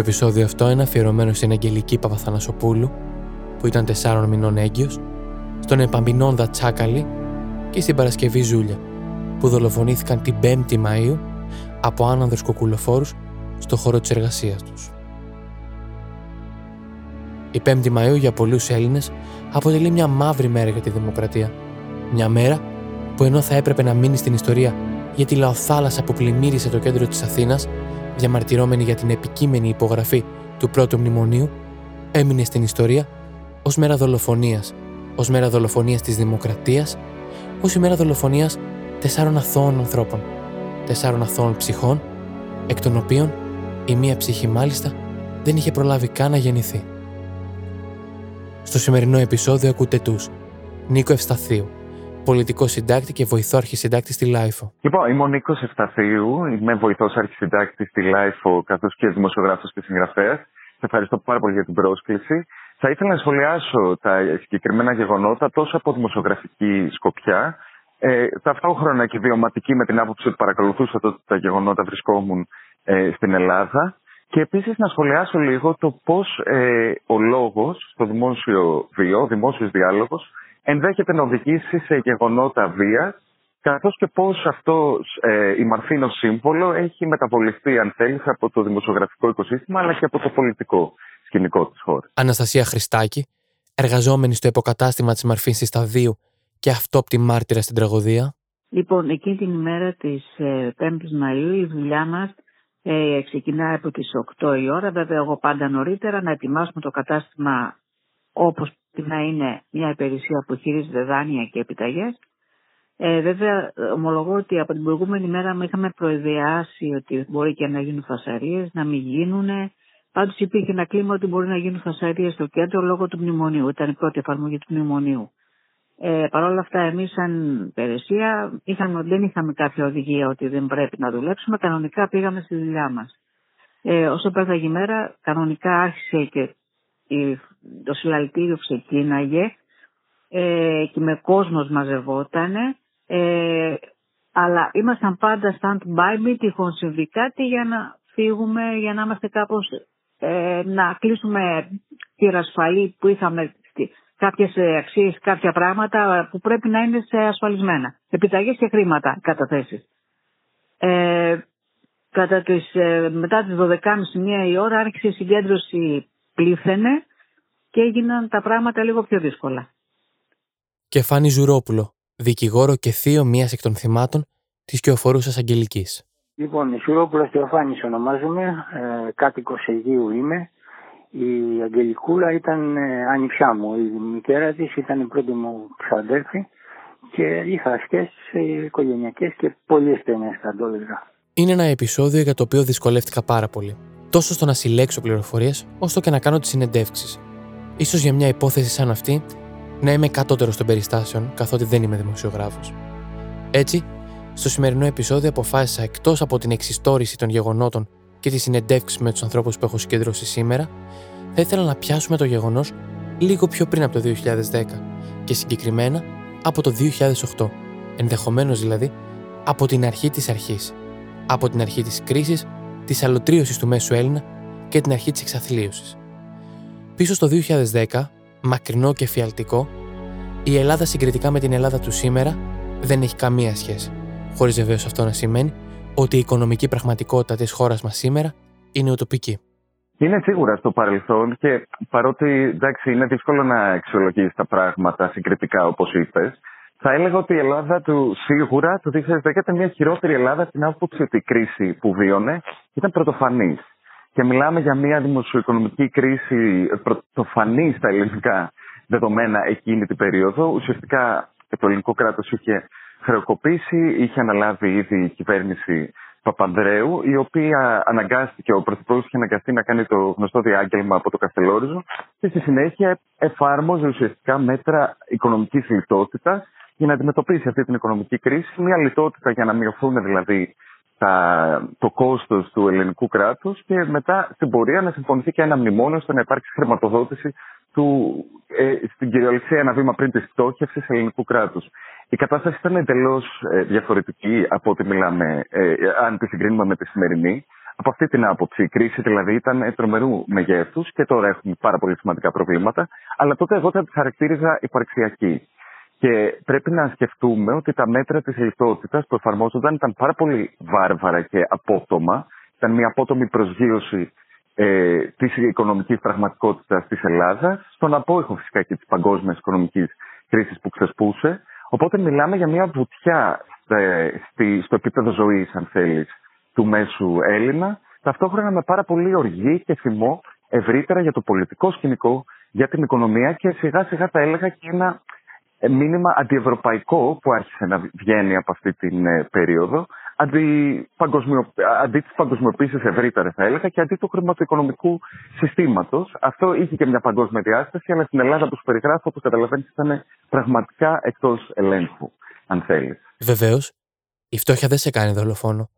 Το επεισόδιο αυτό είναι αφιερωμένο στην Αγγελική Παπαθανασοπούλου, που ήταν 4 μηνών έγκυος, στον Επαμπινόνδα Τσάκαλη και στην Παρασκευή Ζούλια, που δολοφονήθηκαν την 5η Μαΐου από άνανδρους κοκκουλοφόρους στο χώρο της εργασίας τους. Η 5η Μαΐου για πολλούς Έλληνες αποτελεί μια μαύρη μέρα για τη δημοκρατία. Μια μέρα που ενώ θα έπρεπε να μείνει στην ιστορία για τη λαοθάλασσα που πλημμύρισε το κέντρο της Αθήνας, διαμαρτυρόμενη για την επικείμενη υπογραφή του πρώτου μνημονίου, έμεινε στην ιστορία ως μέρα δολοφονίας, ως μέρα δολοφονίας της δημοκρατίας, ως η μέρα δολοφονίας τεσσάρων αθώων ανθρώπων, τεσσάρων αθώων ψυχών, εκ των οποίων η μία ψυχή μάλιστα δεν είχε προλάβει καν να γεννηθεί. Στο σημερινό επεισόδιο ακούτε τους Νίκο Ευσταθίου, πολιτικό συντάκτη και βοηθό αρχισυντάκτη στη ΛΑΙΦΟ. Λοιπόν, είμαι ο Νίκος Ευσταθίου, είμαι βοηθός αρχισυντάκτη στη ΛΑΙΦΟ καθώς και δημοσιογράφος και συγγραφέας. Σε ευχαριστώ πάρα πολύ για την πρόσκληση. Θα ήθελα να σχολιάσω τα συγκεκριμένα γεγονότα τόσο από δημοσιογραφική σκοπιά, ε, ταυτόχρονα και βιωματική με την άποψη ότι παρακολουθούσα τότε τα γεγονότα βρισκόμουν ε, στην Ελλάδα και επίσης να σχολιάσω λίγο το πώς ε, ο λόγος στο δημόσιο βίο, ο δημόσιος διάλογος, ενδέχεται να οδηγήσει σε γεγονότα βίας, καθώς και πώς αυτό ε, η Μαρφίνο σύμβολο έχει μεταβοληθεί, αν θέλεις, από το δημοσιογραφικό οικοσύστημα, αλλά και από το πολιτικό σκηνικό της χώρας. Αναστασία Χριστάκη, εργαζόμενη στο υποκατάστημα της Μαρφής Σταδίου και αυτόπτη μάρτυρα στην τραγωδία. Λοιπόν, εκείνη την ημέρα της 5ης ε, Μαΐου η δουλειά μας ε, ξεκινάει από τις 8 η ώρα, βέβαια εγώ πάντα νωρίτερα, να ετοιμάσουμε το κατάστημα όπως να είναι μια υπηρεσία που χειρίζεται δάνεια και επιταγές. Ε, βέβαια, ομολογώ ότι από την προηγούμενη μέρα με είχαμε προειδεάσει ότι μπορεί και να γίνουν φασαρίες, να μην γίνουν. Πάντως υπήρχε ένα κλίμα ότι μπορεί να γίνουν φασαρίες στο κέντρο λόγω του μνημονίου. Ήταν η πρώτη εφαρμογή του μνημονίου. Ε, Παρ' όλα αυτά, εμείς, σαν υπηρεσία, είχαμε, δεν είχαμε κάποια οδηγία ότι δεν πρέπει να δουλέψουμε. Κανονικά πήγαμε στη δουλειά μας. Ε, όσο πέρασε η μέρα, κανονικά άρχισε και το συλλαλητήριο ξεκίναγε ε, και με κόσμος μαζευόταν. Ε, αλλά ήμασταν πάντα stand-by, μη τυχόν συμβεί κάτι για να φύγουμε, για να είμαστε κάπως, ε, να κλείσουμε τη ασφαλή που είχαμε κάποιες ε, αξίες, κάποια πράγματα που πρέπει να είναι σε ασφαλισμένα. Επιταγές και χρήματα καταθέσεις. Ε, κατά τις, ε, μετά τις 12.30 μία η ώρα άρχισε η συγκέντρωση πλήθαινε και έγιναν τα πράγματα λίγο πιο δύσκολα. Κεφάνη Ζουρόπουλο, δικηγόρο και θείο μίας εκ των θυμάτων της Κεωφορούσα Αγγελική. Λοιπόν, Ζουρόπουλος Κεοφάνη ονομάζομαι, ε, κάτοικος Αιγείου είμαι. Η Αγγελικούλα ήταν ε, ανιψιά μου. Η μητέρα της ήταν η πρώτη μου ξαδέρφη και είχα σχέσεις οικογενειακές και πολύ στενέ θα το Είναι ένα επεισόδιο για το οποίο δυσκολεύτηκα πάρα πολύ. Τόσο στο να συλλέξω πληροφορίες, όσο και να κάνω τις συνεντεύξεις. σω για μια υπόθεση σαν αυτή να είμαι κατώτερο των περιστάσεων, καθότι δεν είμαι δημοσιογράφος. Έτσι, στο σημερινό επεισόδιο αποφάσισα εκτός από την εξιστόρηση των γεγονότων και τη συνεντεύξη με τους ανθρώπους που έχω συγκεντρώσει σήμερα, θα ήθελα να πιάσουμε το γεγονός λίγο πιο πριν από το 2010 και συγκεκριμένα από το 2008, ενδεχομένως δηλαδή από την αρχή της αρχής. Από την αρχή της κρίσης, της αλωτρίωσης του μέσου Έλληνα και την αρχή της εξαθλίωσης. Πίσω στο 2010, μακρινό και φιαλτικό, η Ελλάδα συγκριτικά με την Ελλάδα του σήμερα δεν έχει καμία σχέση. Χωρίς βεβαίως αυτό να σημαίνει ότι η οικονομική πραγματικότητα της χώρας μας σήμερα είναι ουτοπική. Είναι σίγουρα στο παρελθόν και παρότι εντάξει, είναι δύσκολο να αξιολογήσει τα πράγματα συγκριτικά όπως είπες, θα έλεγα ότι η Ελλάδα του σίγουρα το 2010 ήταν μια χειρότερη Ελλάδα την άποψη ότι η κρίση που βίωνε ήταν πρωτοφανής. Και μιλάμε για μια δημοσιοοικονομική κρίση πρωτοφανής στα ελληνικά δεδομένα εκείνη την περίοδο. Ουσιαστικά το ελληνικό κράτος είχε χρεοκοπήσει, είχε αναλάβει ήδη η κυβέρνηση Παπανδρέου, η οποία αναγκάστηκε, ο Πρωθυπουργός είχε αναγκαστεί να κάνει το γνωστό διάγγελμα από το Καστελόριζο και στη συνέχεια εφάρμοζε ουσιαστικά μέτρα οικονομικής λιτότητας για να αντιμετωπίσει αυτή την οικονομική κρίση. Μια λιτότητα για να μειωθούν δηλαδή τα, το κόστος του ελληνικού κράτους και μετά στην πορεία να συμφωνηθεί και ένα μνημόνιο ώστε να υπάρξει χρηματοδότηση του, ε, στην κυριολεξία ένα βήμα πριν της πτώχευσης ελληνικού κράτους. Η κατάσταση ήταν εντελώς ε, διαφορετική από ό,τι μιλάμε, ε, αν τη συγκρίνουμε με τη σημερινή. Από αυτή την άποψη, η κρίση δηλαδή ήταν τρομερού μεγέθους και τώρα έχουμε πάρα πολύ σημαντικά προβλήματα, αλλά τότε εγώ θα τη χαρακτήριζα υπαρξιακή. Και πρέπει να σκεφτούμε ότι τα μέτρα της λιτότητα που εφαρμόζονταν ήταν πάρα πολύ βάρβαρα και απότομα. Ήταν μια απότομη προσγείωση ε, της οικονομικής πραγματικότητας της Ελλάδας, στον απόϊχο φυσικά και τη παγκόσμια οικονομική κρίση που ξεσπούσε. Οπότε μιλάμε για μια βουτιά ε, στο επίπεδο ζωής, αν θέλεις, του μέσου Έλληνα, ταυτόχρονα με πάρα πολύ οργή και θυμό ευρύτερα για το πολιτικό σκηνικό, για την οικονομία και σιγά σιγά θα έλεγα και ένα ε, μήνυμα αντιευρωπαϊκό που άρχισε να βγαίνει από αυτή την ε, περίοδο, αντί, παγκοσμιο, αντί της παγκοσμιοποίησης ευρύτερα θα έλεγα και αντί του χρηματοοικονομικού συστήματος. Αυτό είχε και μια παγκόσμια διάσταση, αλλά στην Ελλάδα που σου περιγράφω, όπως καταλαβαίνεις, ήταν πραγματικά εκτός ελέγχου, αν θέλεις. Βεβαίως, η φτώχεια δεν σε κάνει δολοφόνο.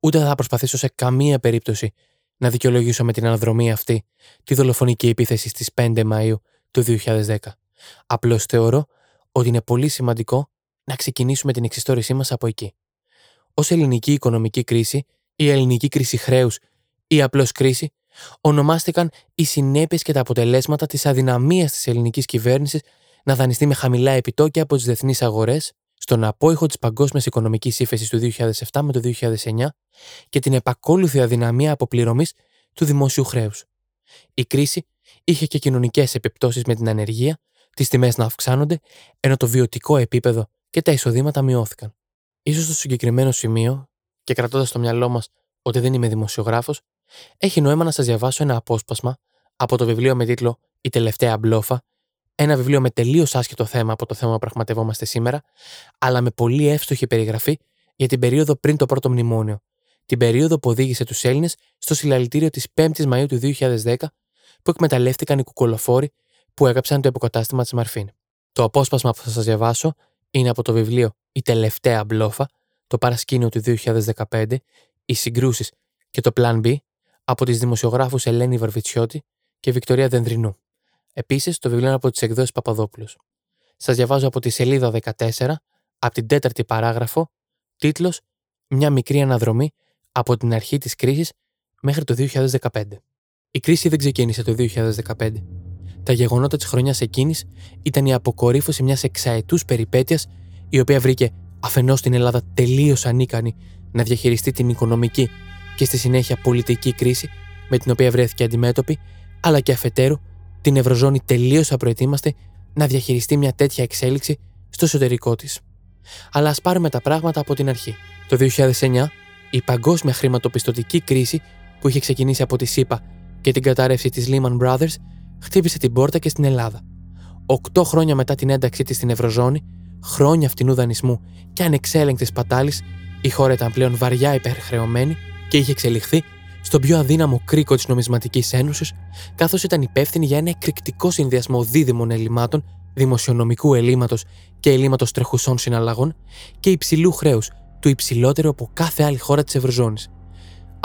Ούτε θα προσπαθήσω σε καμία περίπτωση να δικαιολογήσω με την αναδρομή αυτή τη δολοφονική επίθεση στις 5 Μαΐου του 2010. Απλώς θεωρώ ότι είναι πολύ σημαντικό να ξεκινήσουμε την εξιστόρησή μας από εκεί. Ω ελληνική οικονομική κρίση, η ελληνική κρίση χρέους ή απλώς κρίση, ονομάστηκαν οι συνέπειες και τα αποτελέσματα της αδυναμίας της ελληνικής κυβέρνησης να δανειστεί με χαμηλά επιτόκια από τις διεθνείς αγορές στον απόϊχο της παγκόσμιας οικονομικής ύφεσης του 2007 με το 2009 και την επακόλουθη αδυναμία αποπληρωμής του δημόσιου χρέους. Η κρίση είχε και κοινωνικές επιπτώσεις με την ανεργία, τις τιμές να αυξάνονται, ενώ το βιωτικό επίπεδο και τα εισοδήματα μειώθηκαν. σω στο συγκεκριμένο σημείο, και κρατώντας στο μυαλό μας ότι δεν είμαι δημοσιογράφος, έχει νόημα να σας διαβάσω ένα απόσπασμα από το βιβλίο με τίτλο Η τελευταία μπλόφα ένα βιβλίο με τελείως άσχετο θέμα από το θέμα που πραγματευόμαστε σήμερα, αλλά με πολύ εύστοχη περιγραφή για την περίοδο πριν το πρώτο μνημόνιο. Την περίοδο που οδήγησε τους Έλληνες στο συλλαλητήριο της 5η Μαου του 2010, που εκμεταλλεύτηκαν οι κουκολοφόροι που έγραψαν το υποκατάστημα της Μαρφίν. Το απόσπασμα που θα σας διαβάσω είναι από το βιβλίο Η τελευταία μπλόφα, το παρασκήνιο του 2015, Οι συγκρούσεις και το Plan B από τις δημοσιογράφους Ελένη Βαρβιτσιώτη και Βικτωρία Δενδρινού. Επίσης, το βιβλίο είναι από τις εκδόσεις Παπαδόπουλου. Σας διαβάζω από τη σελίδα 14, από την τέταρτη παράγραφο, τίτλος Μια μικρή αναδρομή από την αρχή της κρίσης μέχρι το 2015. Η κρίση δεν ξεκίνησε το 2015. Τα γεγονότα της χρονιάς εκείνης ήταν η αποκορύφωση μιας εξαετούς περιπέτειας, η οποία βρήκε αφενός την Ελλάδα τελείως ανίκανη να διαχειριστεί την οικονομική και στη συνέχεια πολιτική κρίση με την οποία βρέθηκε αντιμέτωπη, αλλά και αφετέρου την Ευρωζώνη τελείως απροετοίμαστε να διαχειριστεί μια τέτοια εξέλιξη στο εσωτερικό της. Αλλά ας πάρουμε τα πράγματα από την αρχή. Το 2009, η παγκόσμια χρηματοπιστωτική κρίση που είχε ξεκινήσει από τη ΣΥΠΑ και την κατάρρευση της Lehman Brothers χτύπησε την πόρτα και στην Ελλάδα. Οκτώ χρόνια μετά την ένταξή της στην Ευρωζώνη, χρόνια φτηνού δανεισμού και ανεξέλεγκτης πατάλης, η χώρα ήταν πλέον βαριά υπερχρεωμένη και είχε εξελιχθεί στον πιο αδύναμο κρίκο της Νομισματικής Ένωσης, καθώς ήταν υπεύθυνη για ένα εκρηκτικό συνδυασμό δίδυμων ελλημάτων, δημοσιονομικού ελλείμματος και ελλείμματος τρεχουσών συναλλαγών και υψηλού χρέους, του υψηλότερου από κάθε άλλη χώρα της Ευρωζώνης.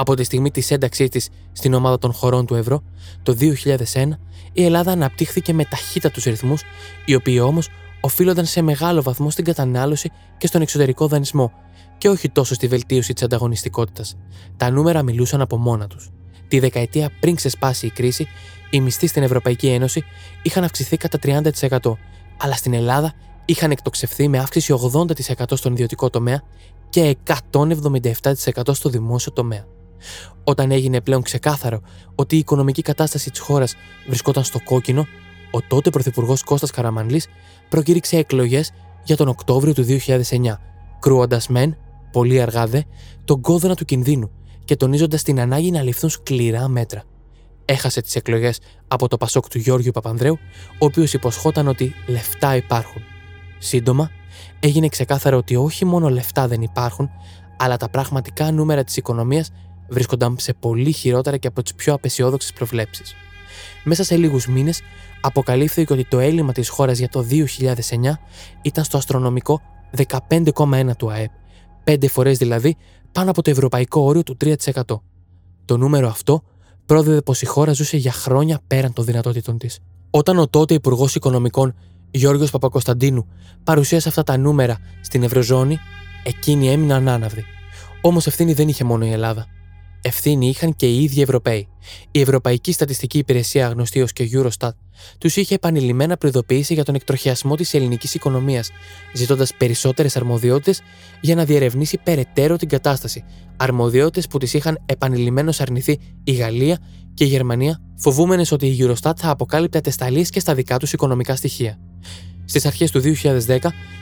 Από τη στιγμή της ένταξής της στην ομάδα των χωρών του ευρώ, το 2001, η Ελλάδα αναπτύχθηκε με ταχύτατου ρυθμούς, οι οποίοι όμως οφείλονταν σε μεγάλο βαθμό στην κατανάλωση και στον εξωτερικό δανεισμό, και όχι τόσο στη βελτίωση της ανταγωνιστικότητας. Τα νούμερα μιλούσαν από μόνα τους. Τη δεκαετία πριν ξεσπάσει η κρίση, οι μισθοί στην Ευρωπαϊκή Ένωση είχαν αυξηθεί κατά 30%, αλλά στην Ελλάδα είχαν εκτοξευθεί με αύξηση 80% στον ιδιωτικό τομέα και 177% στο δημόσιο τομέα. Όταν έγινε πλέον ξεκάθαρο ότι η οικονομική κατάσταση της χώρας βρισκόταν στο κόκκινο, ο τότε Πρωθυπουργός Κώστας Καραμανλής προκήρυξε εκλογές για τον Οκτώβριο του 2009, κρούοντας μεν πολύ αργά δε, τον κόδωνα του κινδύνου και τονίζοντας την ανάγκη να ληφθούν σκληρά μέτρα. Έχασε τις εκλογές από το Πασόκ του Γιώργιου Παπανδρέου, ο οποίος υποσχόταν ότι λεφτά υπάρχουν. Σύντομα, έγινε ξεκάθαρο ότι όχι μόνο λεφτά δεν υπάρχουν, αλλά τα πραγματικά νούμερα της οικονομίας βρίσκονταν σε πολύ χειρότερα και από τις πιο απεσιόδοξες προβλέψεις. Μέσα σε λίγους μήνες, αποκαλύφθηκε ότι το έλλειμμα της χώρας για το 2009 ήταν στο αστρονομικό 15,1 του ΑΕΠ πέντε φορές δηλαδή πάνω από το ευρωπαϊκό όριο του 3%. Το νούμερο αυτό πρόδιδε πως η χώρα ζούσε για χρόνια πέραν των δυνατότητων της. Όταν ο τότε Υπουργός Οικονομικών Γιώργος Παπακοσταντίνου παρουσίασε αυτά τα νούμερα στην Ευρωζώνη, εκείνοι έμειναν άναυδοι. Όμως ευθύνη δεν είχε μόνο η Ελλάδα. Ευθύνη είχαν και οι ίδιοι Ευρωπαίοι. Η Ευρωπαϊκή Στατιστική Υπηρεσία, γνωστή ως και Eurostat, τους είχε επανειλημμένα προειδοποιήσει για τον εκτροχιασμό της ελληνικής οικονομίας, ζητώντας περισσότερες αρμοδιότητες για να διερευνήσει περαιτέρω την κατάσταση. Αρμοδιότητες που τις είχαν επανειλημμένως αρνηθεί η Γαλλία και η Γερμανία, φοβούμενες ότι η Eurostat θα αποκάλυπτε ατεσταλίες και στα δικά τους οικονομικά στοιχεία. Στις αρχές του 2010,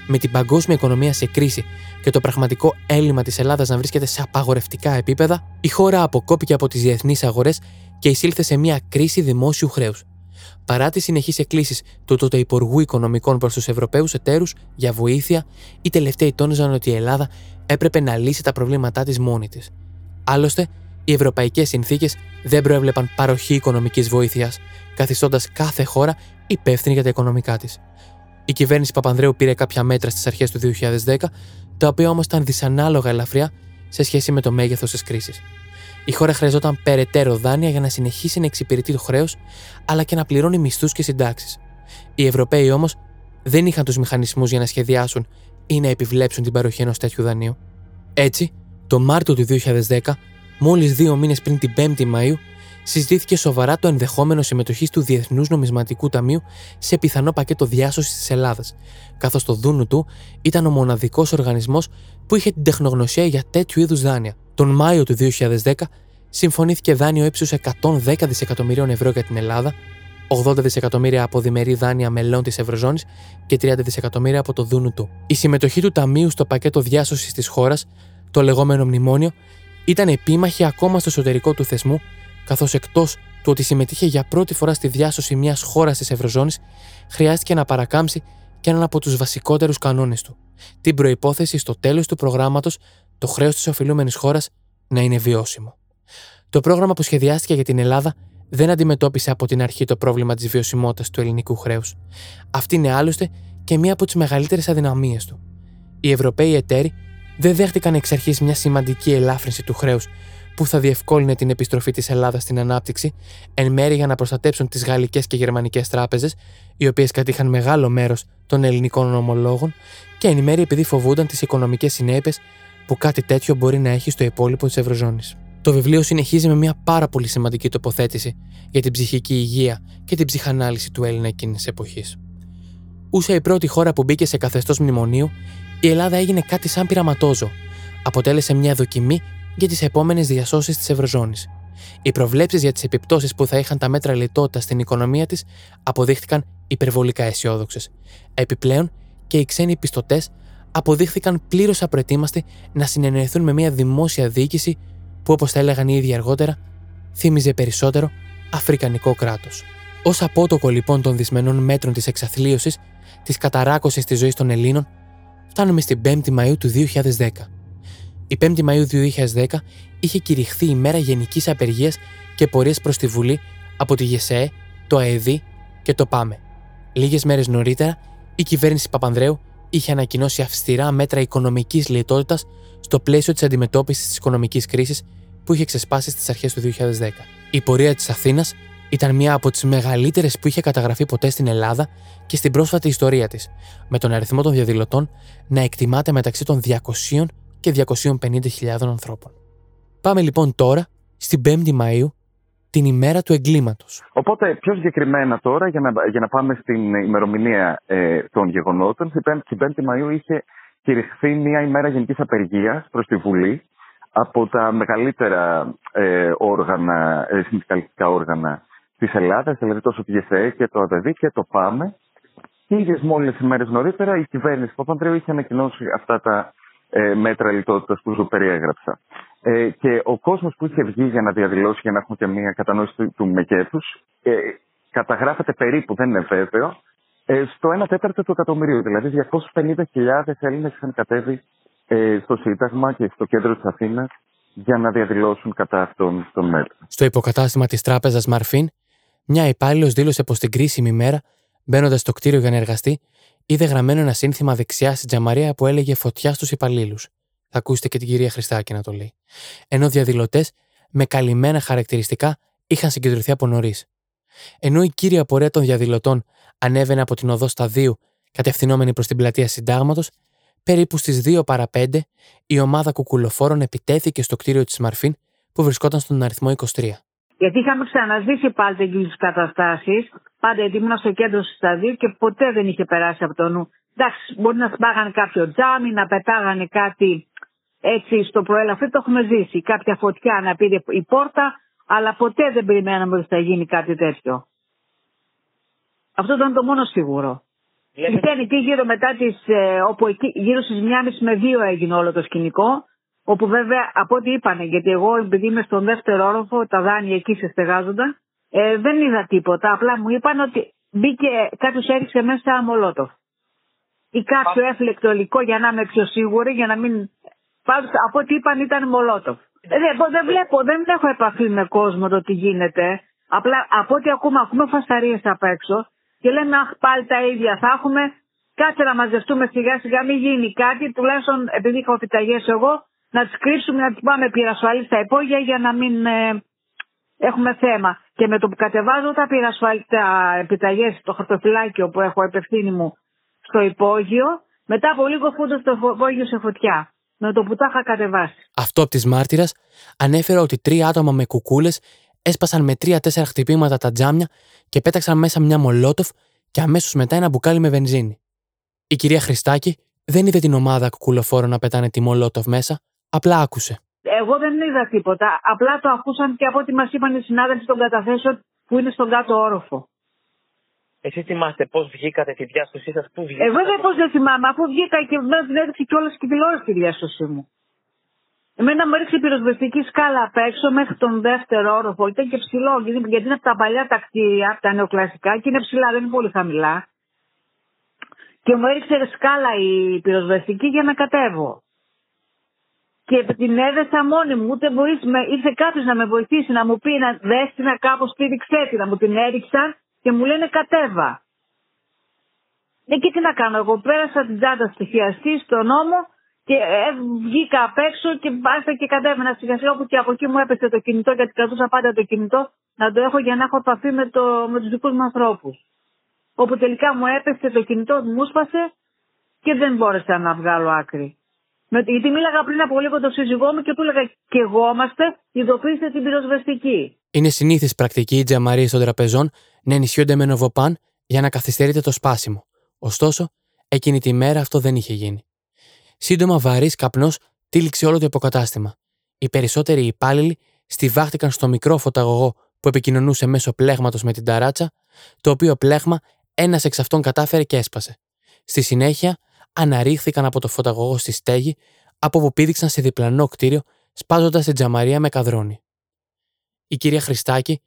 με την παγκόσμια οικονομία σε κρίση και το πραγματικό έλλειμμα της Ελλάδας να βρίσκεται σε απαγορευτικά επίπεδα, η χώρα αποκόπηκε από τις διεθνείς αγορές και εισήλθε σε μια κρίση δημόσιου χρέους. Παρά τις συνεχείς εκκλήσεις του τότε Υπουργού Οικονομικών προς τους Ευρωπαίους εταίρους για βοήθεια, οι τελευταίοι τόνιζαν ότι η Ελλάδα έπρεπε να λύσει τα προβλήματά της μόνη της. Άλλωστε, οι ευρωπαϊκές συνθήκες δεν προέβλεπαν παροχή οικονομικής βοήθειας, καθιστώντας κάθε χώρα υπεύθυνη για τα οικονομικά της. Η κυβέρνηση Παπανδρέου πήρε κάποια μέτρα στις αρχές του 2010, τα οποία όμως ήταν δυσανάλογα ελαφριά σε σχέση με το μέγεθος της κρίσης. Η χώρα χρειαζόταν περαιτέρω δάνεια για να συνεχίσει να εξυπηρετεί το χρέος, αλλά και να πληρώνει μισθούς και συντάξεις. Οι Ευρωπαίοι όμως δεν είχαν τους μηχανισμούς για να σχεδιάσουν ή να επιβλέψουν την παροχή ενός τέτοιου δανείου. Έτσι, το Μάρτιο του 2010, μόλις δύο μήνες πριν την 5η Μαου, συζητήθηκε σοβαρά το ενδεχόμενο συμμετοχής του Διεθνούς Νομισματικού Ταμείου σε πιθανό πακέτο διάσωσης της Ελλάδας, καθώς το δούνου του ήταν ο μοναδικός οργανισμός που είχε την τεχνογνωσία για τέτοιου είδους δάνεια. Τον Μάιο του 2010 συμφωνήθηκε δάνειο ύψους 110 δισεκατομμυρίων ευρώ για την Ελλάδα, 80 δισεκατομμύρια από διμερή δάνεια μελών της Ευρωζώνης και 30 δισεκατομμύρια από το δούνου του. Η συμμετοχή του Ταμείου στο πακέτο διάσωσης της χώρας, το λεγόμενο μνημόνιο, ήταν επίμαχη ακόμα στο εσωτερικό του θεσμού καθώς εκτός του ότι συμμετείχε για πρώτη φορά στη διάσωση μιας χώρας της Ευρωζώνης, χρειάστηκε να παρακάμψει και έναν από τους βασικότερους κανόνες του. Την προπόθεση στο τέλος του προγράμματος το χρέος της οφειλούμενης χώρας να είναι βιώσιμο. Το πρόγραμμα που σχεδιάστηκε για την Ελλάδα δεν αντιμετώπισε από την αρχή το πρόβλημα της βιωσιμότητας του ελληνικού χρέους. Αυτή είναι άλλωστε και μία από τις μεγαλύτερες αδυναμίες του. Οι Ευρωπαίοι εταίροι δεν δέχτηκαν εξ αρχής μια σημαντική ελάφρυνση του χρέους που θα διευκόλυνε την επιστροφή της Ελλάδας στην ανάπτυξη, εν μέρει για να προστατέψουν τις γαλλικές και γερμανικές τράπεζες, οι οποίες κατήχαν μεγάλο μέρος των ελληνικών ομολόγων, και εν μέρει επειδή φοβούνταν τις οικονομικές συνέπειες που κάτι τέτοιο μπορεί να έχει στο υπόλοιπο της Ευρωζώνης. Το βιβλίο συνεχίζει με μια πάρα πολύ σημαντική τοποθέτηση για την ψυχική υγεία και την ψυχανάλυση του Έλληνα εκείνης εποχής. Ούσα η πρώτη χώρα που μπήκε σε καθεστώς μνημονίου, η Ελλάδα έγινε κάτι σαν πειραματόζω. Αποτέλεσε μια δοκιμή για τις επόμενες διασώσεις της Ευρωζώνης. Οι προβλέψεις για τις επιπτώσεις που θα είχαν τα μέτρα λιτότητας στην οικονομία της αποδείχθηκαν υπερβολικά αισιόδοξες. Επιπλέον, και οι ξένοι πιστωτές αποδείχθηκαν πλήρως απροετοίμαστοι να συνεννοηθούν με μια δημόσια διοίκηση που, όπως τα έλεγαν οι ίδιοι αργότερα, θύμιζε περισσότερο Αφρικανικό κράτος. Ω απότοκο λοιπόν των δυσμενών μέτρων της εξαθλίωσης, της καταράκωσης της ζωής των Ελλήνων, φτάνουμε στην 5η Μαου του 2010. Η 5η Μαου 2010 είχε κηρυχθεί η μέρα γενικής απεργίας και πορείας προς τη Βουλή από τη ΓΕΣΕΕ, το ΑΕΔ και το ΠΑΜΕ. Λίγες μέρες νωρίτερα, η κυβέρνηση Παπανδρέου είχε ανακοινώσει αυστηρά μέτρα οικονομικής λιτότητας στο πλαίσιο της αντιμετώπισης της οικονομικής κρίσης που είχε ξεσπάσει στις αρχές του 2010. Η πορεία της Αθήνας ήταν μία από τις μεγαλύτερες που είχε καταγραφεί ποτέ στην Ελλάδα και στην πρόσφατη ιστορία της, με τον αριθμό των διαδηλωτών να εκτιμάται μεταξύ των 200 και 250.000 ανθρώπων. Πάμε λοιπόν τώρα στην 5η Μαΐου, την ημέρα του εγκλήματος. Οπότε πιο συγκεκριμένα τώρα, για να, για να πάμε στην ημερομηνία ε, των γεγονότων, την 5η Μαΐου είχε κηρυχθεί μια ημέρα γενικής απεργίας προς τη Βουλή από τα μεγαλύτερα ε, όργανα, ε, συνδικαλιστικά όργανα της Ελλάδας, δηλαδή τόσο τη ΓΕΣΕ και το ΑΔΔ και το ΠΑΜΕ. Και ίδιες μόλις ημέρες νωρίτερα η κυβέρνηση Παπανδρέου είχε ανακοινώσει αυτά τα ε, μέτρα λιτότητας που σου περιέγραψα. Ε, και ο κόσμος που είχε βγει για να διαδηλώσει, για να έχουμε και μια κατανόηση του, του μεγέθους, ε, καταγράφεται περίπου, δεν είναι βέβαιο, ε, στο 1 τέταρτο του εκατομμυρίου. Δηλαδή 250.000 Έλληνες είχαν κατέβει ε, στο Σύνταγμα και στο κέντρο της Αθήνας για να διαδηλώσουν κατά αυτών των μέτρων. Στο υποκατάστημα της τράπεζας Μαρφίν, μια υπάλληλος δήλωσε πως την κρίσιμη μέρα, μπαίνοντας στο κτίριο για να εργαστεί, είδε γραμμένο ένα σύνθημα δεξιά στην τζαμαρία που έλεγε Φωτιά στους υπαλλήλους. Θα ακούσετε και την κυρία Χριστάκη να το λέει. Ενώ διαδηλωτές με καλυμμένα χαρακτηριστικά είχαν συγκεντρωθεί από νωρίς. Ενώ η κύρια πορεία των διαδηλωτών ανέβαινε από την οδό Σταδίου κατευθυνόμενη προς την πλατεία Συντάγματος, περίπου στις 2 παρα 5 η ομάδα κουκουλοφόρων επιτέθηκε στο κτίριο της Μαρφίν που βρισκόταν στον αριθμό 23. Γιατί είχαμε ξαναζήσει πάλι τέτοιε καταστάσει. Πάντα ήμουν στο κέντρο του σταδίου και ποτέ δεν είχε περάσει από το νου. Εντάξει, μπορεί να σπάγανε κάποιο τζάμι, να πετάγανε κάτι έτσι στο προέλαφρύ, το έχουμε ζήσει. Κάποια φωτιά να πήρε η πόρτα, αλλά ποτέ δεν περιμέναμε ότι θα γίνει κάτι τέτοιο. Αυτό ήταν το μόνο σίγουρο. Ήταν εκεί γύρω μετά τις, ε, όπου εκεί, γύρω στις 1.30 με 2 έγινε όλο το σκηνικό, όπου βέβαια από ό,τι είπανε, γιατί εγώ επειδή είμαι στον δεύτερο όροφο, τα δάνεια εκεί σε στεγάζονταν, ε, δεν είδα τίποτα. Απλά μου είπαν ότι μπήκε, κάποιος έριξε μέσα μολότοφ. Ή κάποιο έφλεκτο υλικό για να είμαι πιο σίγουρη, για να μην. Πάντως, από ό,τι είπαν ήταν μολότοφ. Ε, δεν, δεν βλέπω, δεν έχω επαφή με κόσμο το τι γίνεται. Απλά από ό,τι ακούμε, ακούμε φασαρίες απ' έξω και λέμε αχ πάλι τα ίδια θα έχουμε. Κάτσε να μαζευτούμε σιγά σιγά, μην γίνει κάτι, τουλάχιστον επειδή είχα επιταγέ εγώ, να τις κρύψουμε, να τις πάμε πυρασφαλής στα υπόγεια για να μην ε, έχουμε θέμα. Και με το που κατεβάζω τα πυρασφαλή, τα επιταγές στο χαρτοφυλάκιο που έχω επευθύνη μου στο υπόγειο, μετά από λίγο φούντο το υπόγειο σε φωτιά. Με το που τα είχα κατεβάσει. Αυτό από της μάρτυρας ανέφερε ότι τρία άτομα με κουκούλες έσπασαν με τρία-τέσσερα χτυπήματα τα τζάμια και πέταξαν μέσα μια μολότοφ και αμέσως μετά ένα μπουκάλι με βενζίνη. Η κυρία Χριστάκη δεν είδε την ομάδα κουκουλοφόρων να πετάνε τη μολότοφ μέσα, απλά άκουσε. Εγώ δεν είδα τίποτα. Απλά το ακούσαν και από ό,τι μας είπαν οι συνάδελφοι των καταθέσεων που είναι στον κάτω όροφο. Εσείς θυμάστε πώς βγήκατε τη διάσωσή σας, πού βγήκατε; Εγώ δεν πώς δεν θυμάμαι, αφού βγήκα και την έδειξε κιόλας και τηλεόραση τη διάσωσή μου. Εμένα μου έριξε πυροσβεστική σκάλα απ' έξω μέχρι τον δεύτερο όροφο. Ήταν και ψηλό, γιατί είναι από τα παλιά τα κτίρια, από τα νεοκλασικά και είναι ψηλά, δεν είναι πολύ χαμηλά. Και μου έριξε σκάλα η πυροσβεστική για να κατέβω. Και την έδεσα μόνη μου, ούτε μπορείς, με, ήρθε κάποιος να με βοηθήσει, να μου πει να δέσει να κάπως πήδηξέ τη, να μου την έριξαν και μου λένε κατέβα. Ε, και τι να κάνω, εγώ πέρασα την τσάντα στοιχειαστή στον νόμο και ε, βγήκα απ' έξω και άρχισα και κατέβαινα σιγά σιγά όπου και από εκεί μου έπεσε το κινητό γιατί κρατούσα πάντα το κινητό να το έχω για να έχω επαφή με, το, με τους δικούς μου ανθρώπους. Όπου τελικά μου έπεσε το κινητό, μου σπάσε και δεν μπόρεσα να βγάλω άκρη. Με, γιατί μίλαγα πριν από λίγο το σύζυγό μου και του έλεγα και εγώ είμαστε, ειδοποιήστε την πυροσβεστική. Είναι συνήθις πρακτική οι τζαμαρίε των τραπεζών να ενισχύονται με νοβοπάν για να καθυστερείται το σπάσιμο. Ωστόσο, εκείνη τη μέρα αυτό δεν είχε γίνει. Σύντομα, βαρύς καπνός τύλιξε όλο το υποκατάστημα. Οι περισσότεροι υπάλληλοι στηβάχτηκαν στο μικρό φωταγωγό που επικοινωνούσε μέσω πλέγματος με την ταράτσα, το οποίο πλέγμα ένας εξ αυτών κατάφερε και έσπασε. Στη συνέχεια, αναρρίχθηκαν από το φωταγωγό στη στέγη, από όπου πήδηξαν σε διπλανό κτίριο, σπάζοντας την τζαμαρία με καδρόνι. Η κυρία Χριστάκη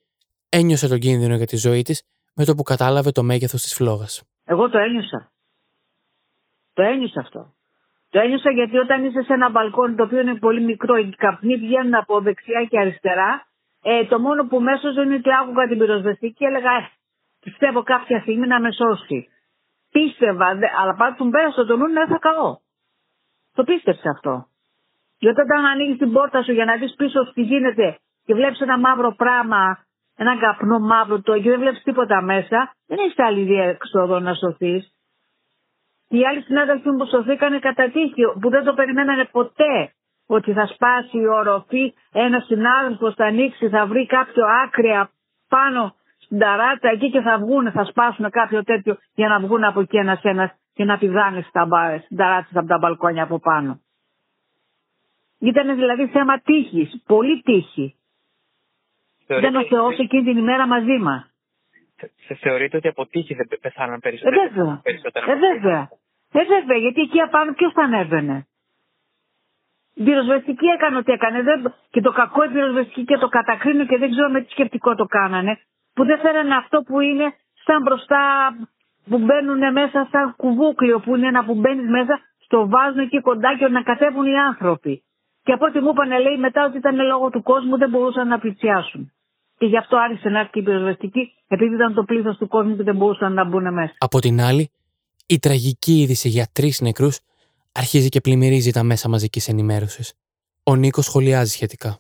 ένιωσε τον κίνδυνο για τη ζωή της με το που κατάλαβε το μέγεθος της φλόγας. Εγώ το ένιωσα. Το ένιωσα αυτό. Το ένιωσα γιατί όταν είσαι σε ένα μπαλκόνι το οποίο είναι πολύ μικρό, οι καπνοί βγαίνουν από δεξιά και αριστερά, ε, το μόνο που μέσω είναι ότι άκουγα την πυροσβεστική και έλεγα ε, πιστεύω κάποια στιγμή να με σώσει. Πίστευα, δε, αλλά πάντα του πέρασε το νου να θα καώ. Το πίστεψε αυτό. Γιατί όταν ανοίγεις την πόρτα σου για να δεις πίσω τι γίνεται και βλέπεις ένα μαύρο πράγμα, ένα καπνό μαύρο το και δεν βλέπεις τίποτα μέσα, δεν έχεις άλλη διέξοδο να σωθείς. Οι άλλοι συνάδελφοι μου που σωθήκανε κατά τύχη, που δεν το περιμένανε ποτέ ότι θα σπάσει η οροφή, ένας συνάδελφος θα ανοίξει, θα βρει κάποιο άκρη πάνω στην ταράτσα εκεί και θα βγουν, θα σπάσουν κάποιο τέτοιο για να βγουν από εκεί ένας ένας και να πηδάνε στην ταράτσα από τα μπαλκόνια από πάνω. Ήταν δηλαδή θέμα τύχης, πολύ τύχη. Δεν ο Θεός εκείνη την ημέρα μαζί μας. Θεωρείτε ότι από τύχη δεν πεθάναν περισσότερο. Ε, βέβαια. Ε, βέβαια. Ε, βέβαια, γιατί εκεί απάνω ποιος θα ανέβαινε; Η πυροσβεστική έκανε ό,τι έκανε. Δεν... Και το κακό η πυροσβεστική και το κατακρίνω και δεν ξέρω με τι σκεπτικό το κάνανε. Που δεν φέρανε αυτό που είναι σαν μπροστά που μπαίνουν μέσα σαν κουβούκλιο που είναι ένα που μπαίνεις μέσα στο βάζουν εκεί κοντά και να κατέβουν οι άνθρωποι. Και από ό,τι μου είπαν λέει μετά ότι ήταν λόγω του κόσμου δεν μπορούσαν να πλησιάσουν. Και γι' αυτό άρχισε να έρθει η πυροσβεστική επειδή ήταν το πλήθος του κόσμου που δεν μπορούσαν να μπουν μέσα. Από την άλλη, η τραγική είδηση για τρεις νεκρούς αρχίζει και πλημμυρίζει τα μέσα μαζικής ενημέρωσης. Ο Νίκος σχολιάζει σχετικά.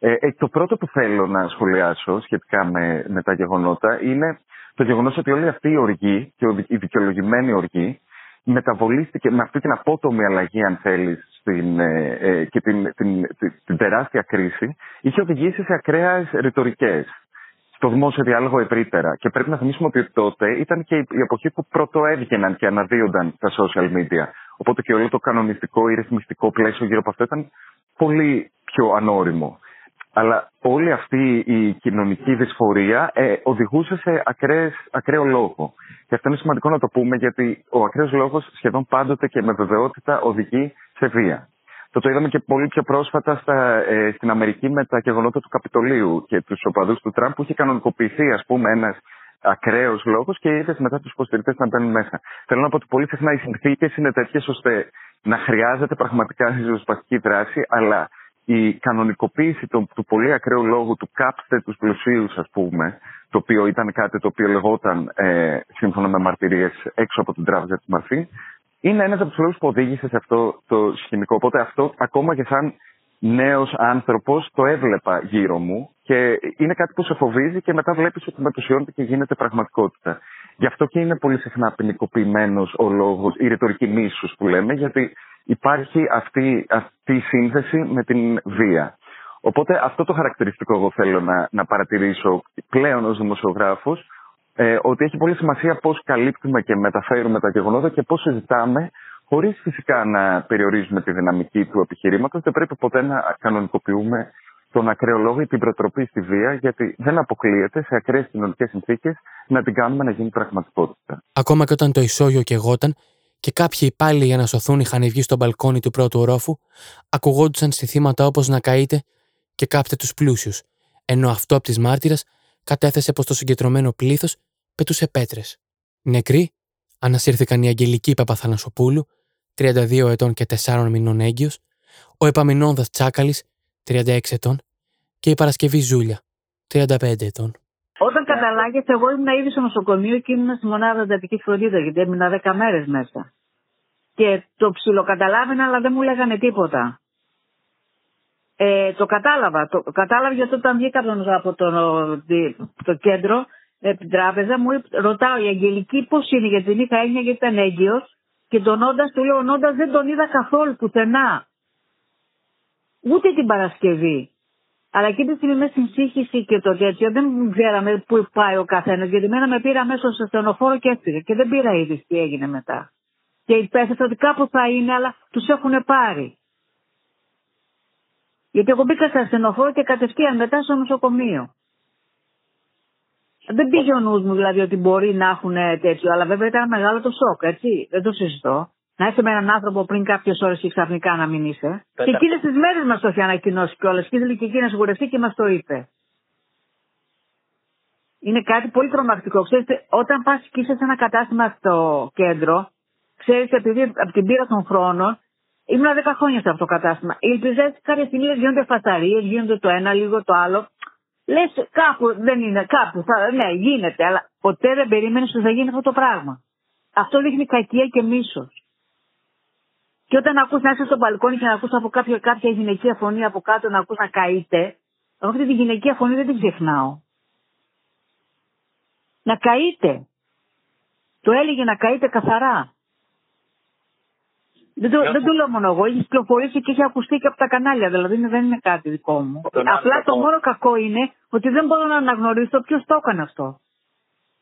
Ε, ε, το πρώτο που θέλω να σχολιάσω σχετικά με, με τα γεγονότα είναι το γεγονός ότι όλη αυτή η οργή και η δικαιολογημένη οργή μεταβολίστηκε με αυτή την απότομη αλλαγή, αν θέλεις, την, ε, ε, και την, την, την, την, τεράστια κρίση είχε οδηγήσει σε ακραίες ρητορικές στο δημόσιο διάλογο ευρύτερα. Και πρέπει να θυμίσουμε ότι τότε ήταν και η εποχή που πρώτο έβγαιναν και αναδύονταν τα social media. Οπότε και όλο το κανονιστικό ή ρυθμιστικό πλαίσιο γύρω από αυτό ήταν πολύ πιο ανώριμο. Αλλά όλη αυτή η κοινωνική δυσφορία ε, οδηγούσε σε ακραίες, ακραίο λόγο. Και αυτό είναι σημαντικό να το πούμε γιατί ο ακραίος λόγος σχεδόν πάντοτε και με βεβαιότητα οδηγεί σε βία. Το το είδαμε και πολύ πιο πρόσφατα στα, ε, στην Αμερική με τα γεγονότα του Καπιτολίου και τους οπαδούς του Τραμπ που είχε κανονικοποιηθεί ας πούμε ένας ακραίος λόγος και είδε μετά τους υποστηρικτές να μπαίνουν μέσα. Θέλω να πω ότι πολύ συχνά οι συνθήκες είναι τέτοιες ώστε να χρειάζεται πραγματικά ριζοσπαστική δράση, αλλά η κανονικοποίηση του, του πολύ ακραίου λόγου του κάψτε τους πλουσίους, ας πούμε, το οποίο ήταν κάτι το οποίο λεγόταν ε, σύμφωνα με μαρτυρίες έξω από την τράπεζα της Μαρφή, είναι ένας από τους λόγους που οδήγησε σε αυτό το σκηνικό. Οπότε αυτό ακόμα και σαν νέος άνθρωπος το έβλεπα γύρω μου και είναι κάτι που σε φοβίζει και μετά βλέπεις ότι μετουσιώνεται και γίνεται πραγματικότητα. Γι' αυτό και είναι πολύ συχνά ποινικοποιημένος ο λόγος, η ρητορική μίσους που λέμε, γιατί υπάρχει αυτή, αυτή η σύνθεση με την βία. Οπότε αυτό το χαρακτηριστικό εγώ θέλω να, να παρατηρήσω πλέον ως δημοσιογράφος, ε, ότι έχει πολύ σημασία πώς καλύπτουμε και μεταφέρουμε τα γεγονότα και πώς συζητάμε, χωρίς φυσικά να περιορίζουμε τη δυναμική του επιχειρήματος, δεν πρέπει ποτέ να κανονικοποιούμε τον ακραίο λόγο ή την προτροπή στη βία, γιατί δεν αποκλείεται σε ακραίες κοινωνικές συνθήκες να την κάνουμε να γίνει πραγματικότητα. Ακόμα και όταν το ισόγειο κεγόταν, και κάποιοι υπάλληλοι για να σωθούν είχαν βγει στο μπαλκόνι του πρώτου ορόφου, ακουγόντουσαν στοιχήματα όπως να καείτε και κάψτε τους πλούσιους, ενώ αυτό από τι μάρτυρε κατέθεσε πως το συγκεντρωμένο πλήθος πετούσε πέτρες. Νεκροί ανασύρθηκαν η Αγγελική Παπαθανασοπούλου, 32 ετών και 4 μηνών έγκυος, ο Επαμινόνδα Τσάκαλης, 36 ετών, και η Παρασκευή Ζούλια, 35 ετών. Όταν καταλάγεται, εγώ ήμουν ήδη στο νοσοκομείο και ήμουν στη μονάδα εντατική φροντίδα, γιατί έμεινα 10 μέρες μέσα. Και το ψιλοκαταλάβαινα, αλλά δεν μου λέγανε τίποτα. Ε, το κατάλαβα. Το κατάλαβα γιατί όταν βγήκα από το, το κέντρο, ε, την τράπεζα, μου ρωτάω η Αγγελική πώς είναι, γιατί την είχα έννοια γιατί ήταν έγκυος. Και τον Όντας του λέω: Όντας δεν τον είδα καθόλου πουθενά. Ούτε την Παρασκευή. Αλλά εκείνη τη στιγμή μες στην ψύχηση και το τέτοιο δεν ξέραμε πού πάει ο καθένας. Γιατί μένα με πήρα μέσα στο στενοφόρο και έφυγε. Και δεν πήρα είδηση τι έγινε μετά. Και υπέθεσα ότι κάπου θα είναι, αλλά τους έχουν πάρει. Γιατί εγώ μπήκα στα στενοφόρο και κατευθείαν μετά στο νοσοκομείο. Δεν πήγε ο νους μου δηλαδή ότι μπορεί να έχουν τέτοιο, αλλά βέβαια ήταν μεγάλο το σοκ, έτσι. Δεν το συζητώ. Να είσαι με έναν άνθρωπο πριν κάποιες ώρες και ξαφνικά να μην είσαι. Και εκείνες τις μέρες μας το είχε ανακοινώσει κιόλας. Και ήθελε και εκείνη να σιγουρευτεί και μας το είπε. Είναι κάτι πολύ τρομακτικό. Ξέρετε, όταν πας και είσαι σε ένα κατάστημα στο κέντρο, ξέρεις, επειδή από την πείρα των χρόνων, ήμουν 10 χρόνια σε αυτό το κατάστημα. Ελπιζές κάποια στιγμή γίνονται φασαρίες, γίνονται το ένα, λίγο το άλλο. Λες κάπου δεν είναι, κάπου θα, ναι, γίνεται, αλλά ποτέ δεν περίμενες ότι θα γίνει αυτό το πράγμα. Αυτό δείχνει κακία και μίσος. Και όταν ακούς να είσαι στο μπαλκόνι και να ακούς από κάποια, κάποια γυναικεία φωνή από κάτω να ακούς να καείτε, εγώ αυτή τη γυναικεία φωνή δεν την ξεχνάω. Να καείτε. Το έλεγε να καείτε καθαρά. Δεν το, δεν το λέω μόνο εγώ, έχεις κυκλοφορήσει και έχει ακουστεί και από τα κανάλια, δηλαδή δεν είναι κάτι δικό μου. Απλά το μόνο κακό είναι ότι δεν μπορώ να αναγνωρίσω ποιος το έκανε αυτό.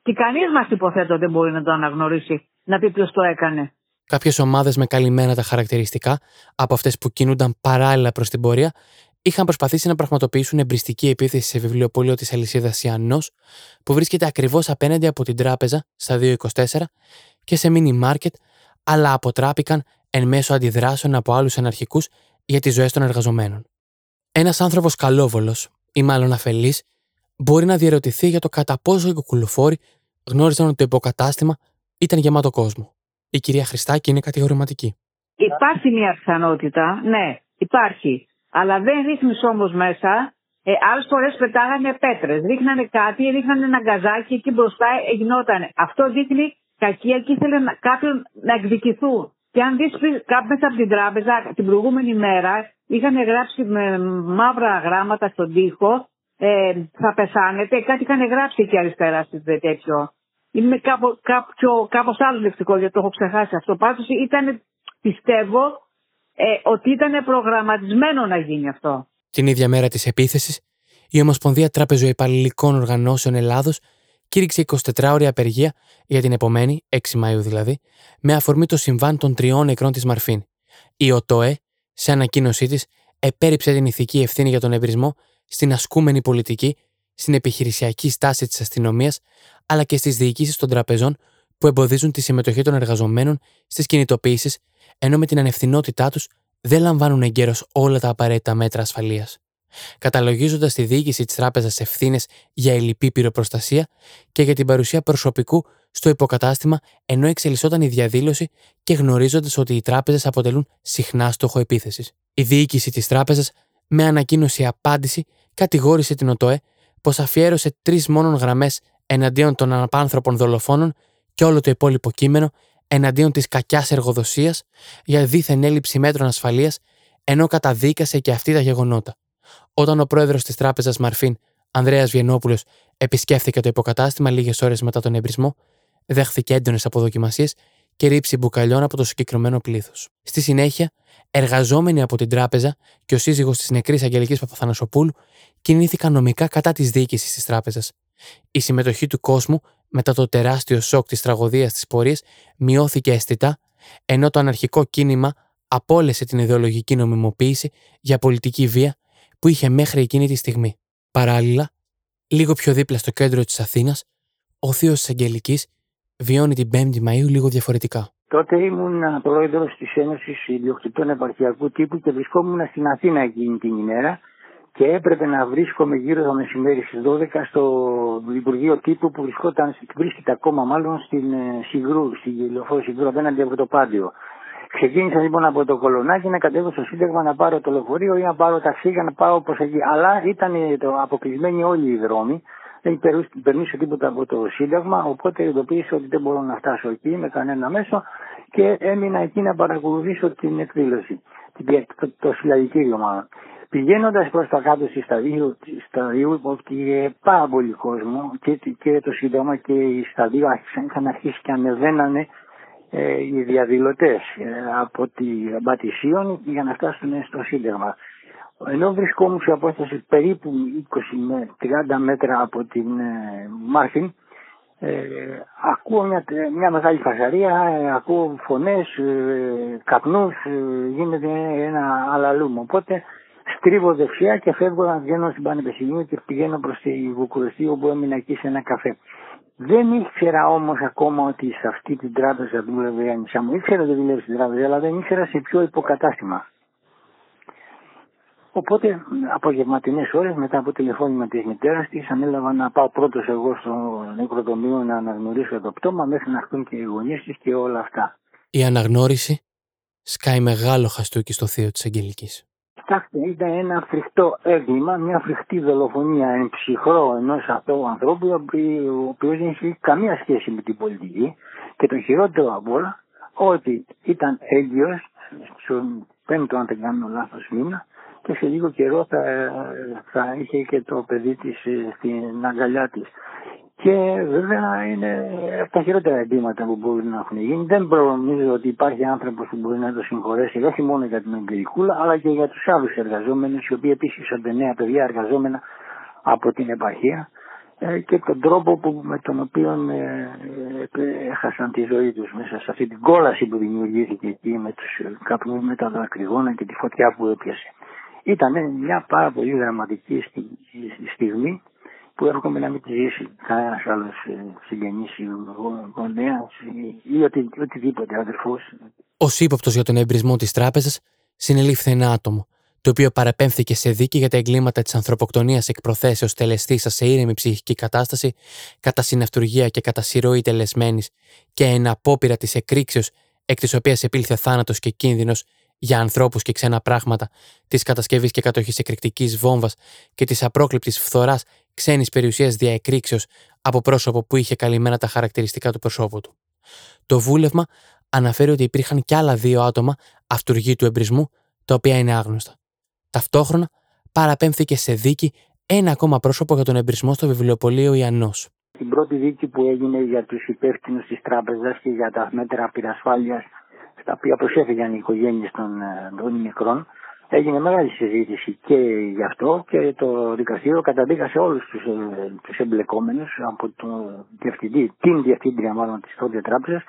Και κανείς μας υποθέτω δεν μπορεί να το αναγνωρίσει, να πει ποιος το έκανε. Κάποιες ομάδες με καλυμμένα τα χαρακτηριστικά από αυτές που κινούνταν παράλληλα προς την πορεία είχαν προσπαθήσει να πραγματοποιήσουν εμπριστική επίθεση σε βιβλιοπωλείο της αλυσίδας Ιαννός, που βρίσκεται ακριβώς απέναντι από την τράπεζα στα 224 και σε μίνι μάρκετ, αλλά αποτράπηκαν εν μέσω αντιδράσεων από άλλους αναρχικού για τις ζωές των εργαζομένων. Ένας άνθρωπος καλόβολος, ή μάλλον αφελής, μπορεί να διαρωτηθεί για το κατά πόσο οι κουκουλοφόροι γνώριζαν ότι το υποκατάστημα ήταν γεμάτο κόσμο η κυρία Χριστάκη είναι κατηγορηματική. Υπάρχει μια πιθανότητα, ναι, υπάρχει. Αλλά δεν ρίχνεις όμως μέσα. Ε, Άλλες φορές πετάγανε πέτρες, ρίχνανε κάτι, ρίχνανε ένα γκαζάκι εκεί μπροστά, γινόταν. Αυτό δείχνει κακία και ήθελε κάποιον να εκδικηθούν. Και αν δεις μέσα από την τράπεζα την προηγούμενη μέρα, είχαν γράψει με μαύρα γράμματα στον τοίχο, ε, θα πεθάνετε. Κάτι είχαν γράψει εκεί αριστερά στη τέτοιο. Είναι κάπω, κάποιο, κάπως άλλο λεκτικό γιατί το έχω ξεχάσει αυτό. Πάντως ήταν, πιστεύω, ε, ότι ήταν προγραμματισμένο να γίνει αυτό. Την ίδια μέρα της επίθεσης, η Ομοσπονδία Τράπεζο-Υπαλληλικών Οργανώσεων Ελλάδος κήρυξε 24ωρη απεργία για την επομένη, 6 Μαου δηλαδή, με αφορμή το συμβάν των τριών νεκρών της Μαρφίν. Η ΟΤΟΕ, σε ανακοίνωσή της, επέριψε την ηθική ευθύνη για τον εμπρισμό στην ασκούμενη πολιτική, στην επιχειρησιακή στάση της αστυνομίας, αλλά και στις διοικήσεις των τραπεζών που εμποδίζουν τη συμμετοχή των εργαζομένων στις κινητοποιήσει, ενώ με την ανευθυνότητά τους δεν λαμβάνουν εγκαίρως όλα τα απαραίτητα μέτρα ασφαλείας. Καταλογίζοντας τη διοίκηση της τράπεζας ευθύνες για ελληπή πυροπροστασία και για την παρουσία προσωπικού στο υποκατάστημα ενώ εξελισσόταν η διαδήλωση και γνωρίζοντας ότι οι τράπεζες αποτελούν συχνά στόχο επίθεσης. Η διοίκηση της τράπεζας, με ανακοίνωση απάντηση, κατηγόρησε την ΟΤΟΕ πως αφιέρωσε τρεις μόνον γραμμές εναντίον των αναπάνθρωπων δολοφόνων και όλο το υπόλοιπο κείμενο εναντίον της κακιάς εργοδοσίας για δίθεν έλλειψη μέτρων ασφαλείας, ενώ καταδίκασε και αυτή τα γεγονότα. Όταν ο πρόεδρος της τράπεζας Μαρφίν, Ανδρέας Βιενόπουλος, επισκέφθηκε το υποκατάστημα λίγες ώρες μετά τον εμπρισμό, δέχθηκε έντονες αποδοκιμασίες και ρήψη μπουκαλιών από το συγκεκριμένο πλήθος. Στη συνέχεια, εργαζόμενοι από την τράπεζα και ο σύζυγος της νεκρής Αγγελικής Παπαθανασοπούλου κινήθηκαν νομικά κατά της διοίκησης της τράπεζας. Η συμμετοχή του κόσμου μετά το τεράστιο σοκ της τραγωδίας της πορείας μειώθηκε αισθητά, ενώ το αναρχικό κίνημα απόλυσε την ιδεολογική νομιμοποίηση για πολιτική βία που είχε μέχρι εκείνη τη στιγμή. Παράλληλα, λίγο πιο δίπλα στο κέντρο της Αθήνας, ο θείος της Αγγελικής βιώνει την 5η Μαου λίγο διαφορετικά. Τότε ήμουν πρόεδρος της Ένωσης Ιδιοκτητών Επαρχιακού Τύπου και βρισκόμουν στην Αθήνα εκείνη την ημέρα και έπρεπε να βρίσκομαι γύρω το μεσημέρι στις 12 στο Υπουργείο Τύπου που βρισκόταν, βρίσκεται ακόμα μάλλον στην ε, Συγκρού, στην Λεωφόρο Συγκρού απέναντι από το Πάντιο. Ξεκίνησα λοιπόν από το κολονάκι να κατέβω στο Σύνταγμα να πάρω το λεωφορείο ή να πάρω ταξί για να πάω προ εκεί. Αλλά ήταν το αποκλεισμένοι όλοι οι δρόμοι. Δεν περνούσε τίποτα από το Σύνταγμα, οπότε ειδοποίησα ότι δεν μπορώ να φτάσω εκεί με κανένα μέσο και έμεινα εκεί να παρακολουθήσω την εκδήλωση, το, το συλλαγικήριο μάλλον. Πηγαίνοντας προς τα κάτω στη σταδίου, σταδίου υπήρχε πάρα πολύ κόσμο και, και το Σύνταγμα και οι σταδίου είχαν αρχίσει και ανεβαίνανε ε, οι διαδηλωτές ε, από τη Μπατησίων για να φτάσουν στο Σύνταγμα. Ενώ βρισκόμουν σε απόσταση περίπου 20 με 30 μέτρα από την ε, Μάρθιν, ε, ακούω μια, μια μεγάλη φασαρία, ε, ακούω φωνές, ε, καπνούς, ε, γίνεται ένα αλαλούμ. Οπότε στρίβω δεξιά και φεύγω να βγαίνω στην Πανεπιστημίου και πηγαίνω προς τη Βουκουρεστή όπου έμεινα εκεί σε ένα καφέ. Δεν ήξερα όμως ακόμα ότι σε αυτή την τράπεζα δούλευε η Ανισά μου. Ήξερα ότι δουλεύει στην τράπεζα, αλλά δεν ήξερα σε ποιο υποκατάστημα. Οπότε απογευματινέ ώρες μετά από τηλεφώνημα της μητέρας της, ανέλαβα να πάω πρώτος εγώ στο νεκροτομείο να αναγνωρίσω το πτώμα μέχρι να έρθουν και οι γονείς της και όλα αυτά. Η αναγνώριση σκάει μεγάλο χαστούκι στο θείο της Αγγελικής. Κοιτάξτε, ήταν ένα φρικτό έγκλημα, μια φρικτή δολοφονία εν ψυχρό ενός αυτού ανθρώπου, ο οποίος δεν είχε καμία σχέση με την πολιτική. Και το χειρότερο από όλα, ότι ήταν έγκυος, στον πέμπτο, αν δεν κάνω λάθος μήνα, και σε λίγο καιρό θα, θα είχε και το παιδί της ε, στην αγκαλιά της. Και βέβαια είναι από τα χειρότερα εγκλήματα που μπορεί να έχουν γίνει. Δεν νομίζω ότι υπάρχει άνθρωπος που μπορεί να το συγχωρέσει όχι μόνο για την Αγγελικούλα, αλλά και για τους άλλους εργαζόμενους, οι οποίοι επίσης είσανται νέα παιδιά εργαζόμενα από την επαρχία ε, και τον τρόπο που, με τον οποίο ε, ε, έχασαν τη ζωή τους μέσα σε αυτή την κόλαση που δημιουργήθηκε εκεί με τους καπνούς με τα δακρυγόνα και τη φωτιά που έπιασε. Ήταν μια πάρα πολύ δραματική στιγμή που έρχομαι να μην τη ζήσει κανένας άλλος ε, συγγενής ή γονέας ή οτι, οτιδήποτε αδερφός. Ω ύποπτος για τον εμπρισμό της τράπεζας, συνελήφθη ένα άτομο, το οποίο παραπέμφθηκε σε δίκη για τα εγκλήματα της ανθρωποκτονίας εκ προθέσεως τελεστή σε ήρεμη ψυχική κατάσταση, κατά συναυτουργία και κατά συρροή τελεσμένης και εν απόπειρα της εκρήξεως εκ της οποίας επήλθε θάνατος και κίνδυνος για ανθρώπους και ξένα πράγματα, της κατασκευής και κατοχής εκρηκτικής βόμβας και της απρόκληπτης φθοράς ξένης περιουσίας διακρήξεω από πρόσωπο που είχε καλυμμένα τα χαρακτηριστικά του προσώπου του. Το βούλευμα αναφέρει ότι υπήρχαν κι άλλα δύο άτομα αυτούργοι του εμπρισμού, τα οποία είναι άγνωστα. Ταυτόχρονα παραπέμφθηκε σε δίκη ένα ακόμα πρόσωπο για τον εμπρισμό στο βιβλιοπωλείο Ιαννός. Την πρώτη δίκη που έγινε για τους υπεύθυνους της τράπεζας και για τα μέτρα πυρασφάλειας στα οποία προσέφηγαν οι οικογένειες των, ε, των μικρών, έγινε μεγάλη συζήτηση και γι' αυτό και το δικαστήριο καταδίκασε όλους τους, ε, τους εμπλεκόμενους από τον διευθυντή, την διευθύντρια μάλλον της τότε τράπεζας